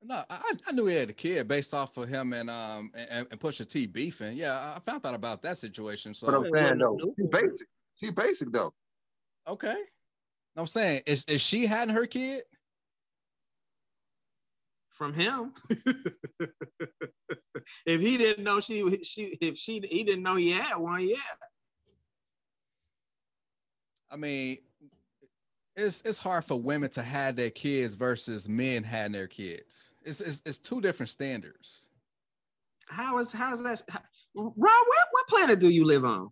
No, I, I knew he had a kid based off of him and um and, and Pusha T beefing. Yeah, I found out about that situation. So But I'm saying though, she basic. She basic though. okay. I'm saying is is she having her kid? from him. (laughs) if he didn't know she she if she he didn't know he had one, yeah. I mean, it's it's hard for women to have their kids versus men having their kids. It's it's, it's two different standards. How is how's that? How, Rob, where, what planet do you live on?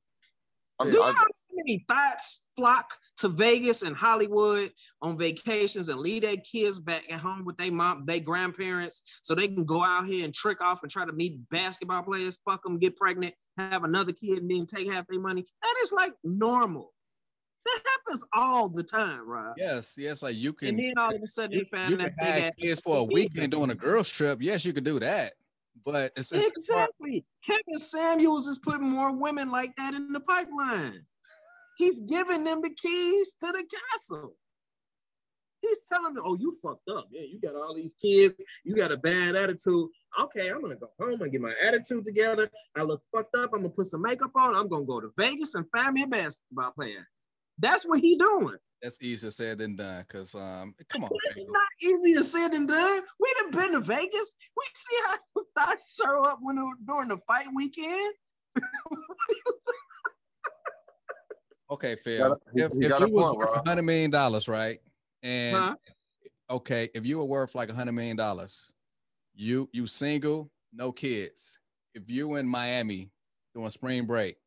I'm, Do you I, know how many thoughts flock to Vegas and Hollywood on vacations and leave their kids back at home with their mom, their grandparents, so they can go out here and trick off and try to meet basketball players, fuck them, get pregnant, have another kid, and then take half their money? That is like normal. That happens all the time, right? Yes, yes, like you can And then all of a sudden you, found you that can big have ass kids for a weekend doing a girls trip. Yes, you could do that. But it's, it's Exactly. Kevin Samuels is putting more women like that in the pipeline. He's giving them the keys to the castle. He's telling them, oh, you fucked up. Yeah, you got all these kids. You got a bad attitude. Okay, I'm going to go home and get my attitude together. I look fucked up. I'm going to put some makeup on. I'm going to go to Vegas and find me a basketball player. That's what he doing. that's easier said than done. Cause um, come on, It's man. not easier said than done. We done been to Vegas. We see how (laughs) I show up when during the fight weekend. (laughs) okay, Phil. got a- If, you if got a you was point, worth hundred million dollars, right? And Huh? okay, if you were worth like a hundred million dollars, you you single, no kids. If you in Miami doing spring break,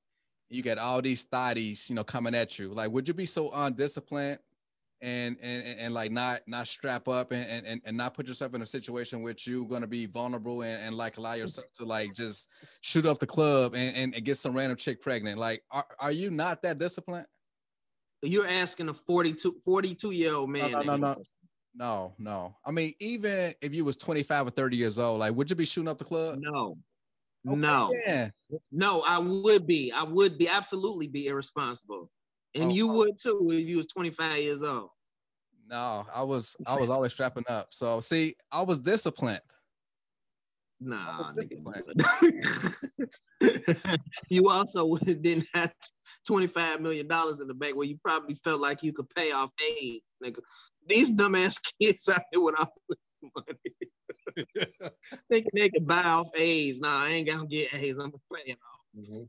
you got all these thotties, you know, coming at you. Like, would you be so undisciplined and and and, and like not not strap up and, and- and and not put yourself in a situation which you're gonna be vulnerable and, and like allow yourself to like just shoot up the club and, and, and get some random chick pregnant? Like, are, are you not that disciplined? You're asking a 42, 42 year old man. no, no, no. No, no. I mean, even if you was 25 or 30 years old, like, would you be shooting up the club? No. Okay, No. Yeah. No, I would be. I would be absolutely be irresponsible. And Oh, you would too if you was 25 years old. No, I was I was always strapping up. So see, I was disciplined. Nah, was nigga. you (laughs) also didn't have $25 million in the bank where you probably felt like you could pay off AIDS, nigga. These dumbass (laughs) kids out here with all this money. Thinking (laughs) they could buy off AIDS. Nah, I ain't gonna get AIDS. I'm paying off. Mm-hmm.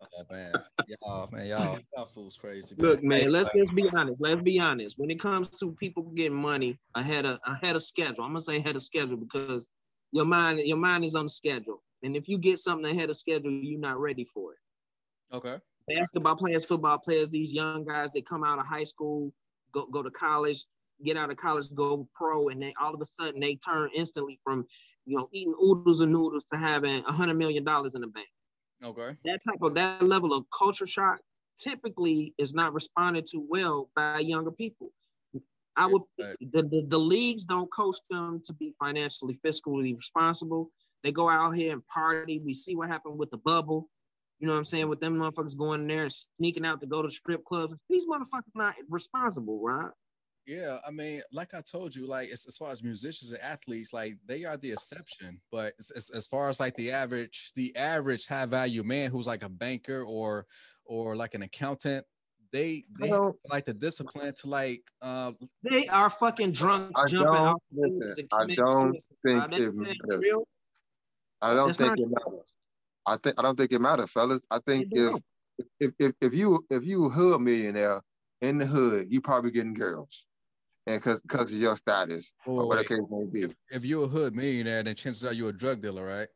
Oh, man, y'all, man, y'all, (laughs) y'all fools crazy. Look, man, Hey, let's uh, let's be honest. Let's be honest. When it comes to people getting money ahead of ahead of schedule, I'm gonna say ahead of schedule because your mind your mind is on schedule. And if you get something ahead of schedule, you're not ready for it. Okay. Basketball players, football players, these young guys that come out of high school, go go to college, get out of college, go pro, and they all of a sudden they turn instantly from you know eating oodles and noodles to having a hundred million dollars in the bank Okay. that type of that level of culture shock typically is not responded to well by younger people. I would Right. the, the, the leagues don't coach them to be financially fiscally responsible. They go out here and party. We see what happened with the bubble. You know what I'm saying? With them motherfuckers going in there and sneaking out to go to strip clubs. These motherfuckers not responsible, right? Yeah, I mean, like I told you, like as, as far as musicians and athletes, like they are the exception. But as, as, as far as like the average, the average high value man who's like a banker or or like an accountant, they they have, don't- like the discipline to like uh They are fucking drunk I jumping don't- off listen, I don't think That- it matters. I don't That's think not it matters. I think I don't think it matters, fellas. I think if, if if if you if you a hood millionaire in the hood, you probably getting girls, and because because of your status or wait, whatever the case may be. if you're a hood millionaire, then chances are you're a drug dealer, right?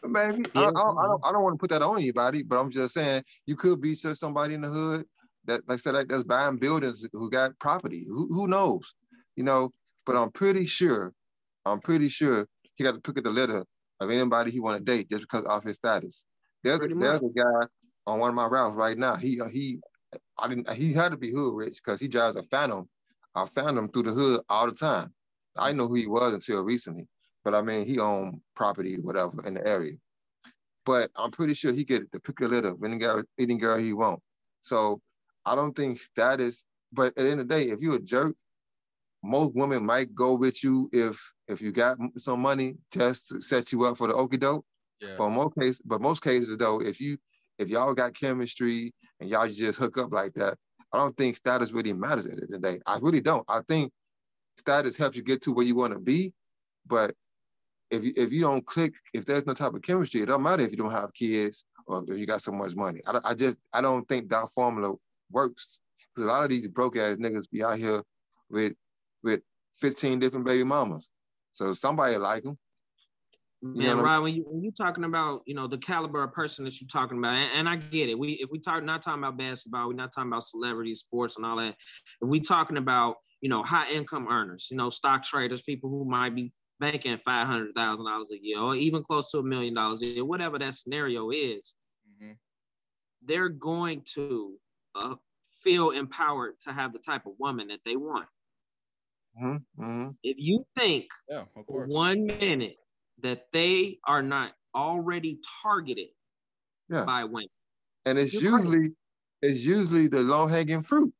But Maybe I, I, don't, I don't I don't want to put that on anybody, but I'm just saying you could be just somebody in the hood that like I said like that's buying buildings who got property. Who who knows, you know? But I'm pretty sure, I'm pretty sure he got to pick up the litter of anybody he want to date just because of his status. There's a, there's a guy on one of my routes right now. He uh, he I didn't he had to be hood rich because he drives a Phantom. I found him through the hood all the time. I didn't know who he was until recently, but I mean he owned property whatever in the area. But I'm pretty sure he get to pick a litter any girl, any girl he want. So I don't think status. But at the end of the day, if you're a jerk, most women might go with you if if you got some money just to set you up for the okie doke. Yeah. But most cases, but most cases though, if you if y'all got chemistry and y'all just hook up like that, I don't think status really matters at the end of the day. I really don't. I think status helps you get to where you want to be, but if you if you don't click, if there's no type of chemistry, it don't matter if you don't have kids or if you got so much money. I, I just I don't think that formula works because a lot of these broke ass niggas be out here with with 15 different baby mamas. So somebody like them. Man, know, Rod, when you when you talking about you know the caliber of person that you're talking about, and, and, I get it. We if we talk not talking about basketball, we're not talking about celebrity sports, and all that. If we talking about you know high income earners, you know stock traders, people who might be banking five hundred thousand dollars a year, or even close to a million dollars a year, whatever that scenario is, mm-hmm. they're going to uh, feel empowered to have the type of woman that they want. Mm-hmm. mm-hmm. If you think yeah, for one minute that they are not already targeted yeah. by women, and it's You're usually crazy. it's usually the low hanging fruit.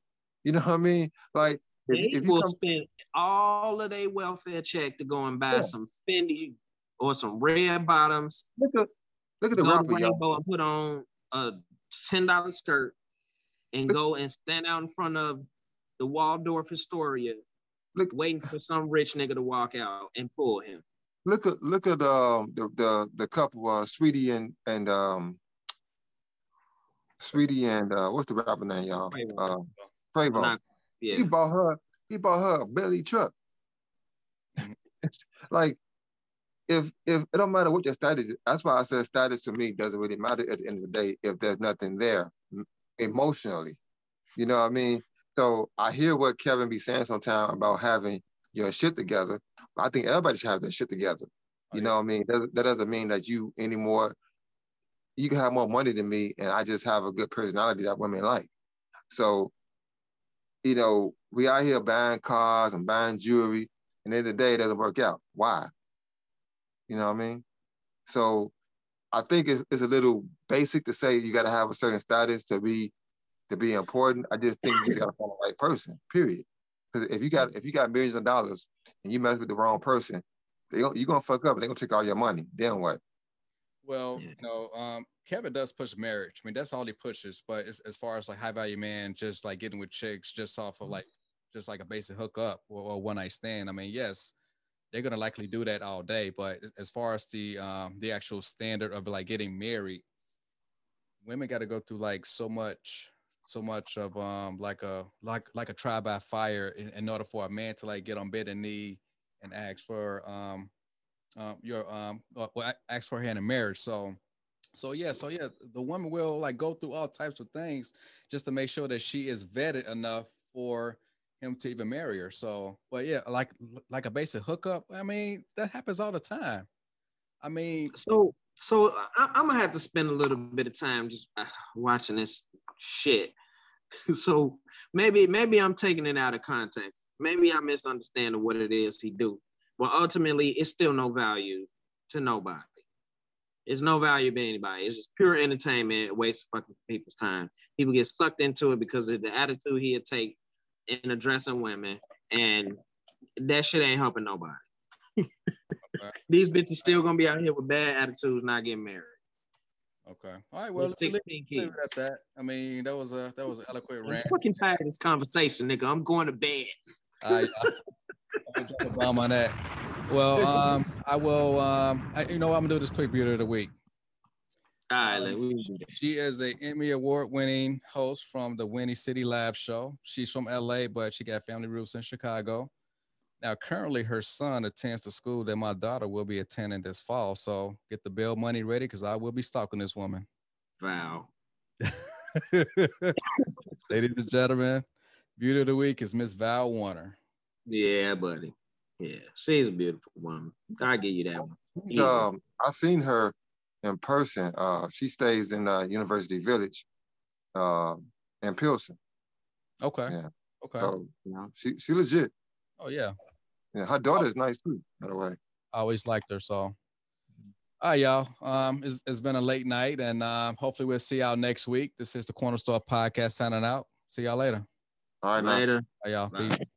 You know what I mean? Like they if, if will come... spend all of their welfare check to go and buy yeah. some Fendi or some red bottoms. Look at look at the rapper, y'all. and put on a ten dollar skirt and look. go and stand out in front of the Waldorf Astoria look, waiting for some rich nigga to walk out and pull him. Look at look at um, the the the couple, uh, Saweetie and and um, Saweetie and uh, what's the rapper name, y'all? Quavo. Uh, yeah. He bought her. He bought her a Bentley truck. (laughs) like if if it don't matter what your status is, that's why I said status to me doesn't really matter at the end of the day if there's nothing there emotionally. You know what I mean? So I hear what Kevin be saying sometimes about having your shit together. I think everybody should have their shit together. Oh, you know what I mean? That, that doesn't mean that you anymore, you can have more money than me and I just have a good personality that women like. So, you know, we out here buying cars and buying jewelry, and in the, end of the day it doesn't work out. Why? You know what I mean? So I think it's, it's a little basic to say you got to have a certain status to be to be important. I just think you just gotta find the right person. Period. Because if you got if you got millions of dollars and you mess with the wrong person, they you're gonna fuck up. and They're gonna take all your money. Then what? Well, you know, um, Kevin does push marriage. I mean, that's all he pushes. But as, as far as like high value man, just like getting with chicks, just off of like just like a basic hookup or, or one night stand. I mean, yes, they're gonna likely do that all day. But as far as the um, the actual standard of like getting married, women got to go through like so much so much of um like a like like a trial by fire in, in order for a man to like get on bed and knee and ask for um um your um uh, well ask for hand in marriage. So so yeah, so yeah, the woman will like go through all types of things just to make sure that she is vetted enough for him to even marry her. So, but yeah, like like a basic hookup. I mean, that happens all the time. I mean, so so I, am gonna have to spend a little bit of time just uh, watching this shit. (laughs) so maybe maybe I'm taking it out of context. Maybe I misunderstand what it is he do. But ultimately, it's still no value to nobody. It's no value to anybody. It's just pure entertainment, waste of fucking people's time. People get sucked into it because of the attitude he'll take in addressing women, and that shit ain't helping nobody. (laughs) These bitches still gonna be out here with bad attitudes, not getting married. Okay. All right. Well, let's leave, leave it at that. I mean, that was a that was an eloquent rant. I'm fucking tired of this conversation, nigga. I'm going to bed. I, I, drop a bomb on that. Well, um, I will. Um, I, you know, what? I'm gonna do this quick beauty of the week. All right, let me She is a Emmy award winning host from the Windy City Live show. She's from LA, but she got family roots in Chicago. Now, currently, her son attends the school that my daughter will be attending this fall. So get the bill money ready because I will be stalking this woman. Wow. (laughs) Ladies and gentlemen, beauty of the week is Miss Val Warner. Yeah, buddy. Yeah, she's a beautiful woman. I give you that one. Um, I've seen her in person. Uh, she stays in uh, University Village, uh, in Pilsen. Okay. Yeah. Okay. So you know, she she legit. Oh yeah. Yeah, her daughter is nice too, by the way. I always liked her. So, all right, y'all. Um, it's, it's been a late night, and um, hopefully we'll see y'all next week. This is the Corner Store podcast signing out. See y'all later. All right. Later. Bye, y'all. Bye. Peace.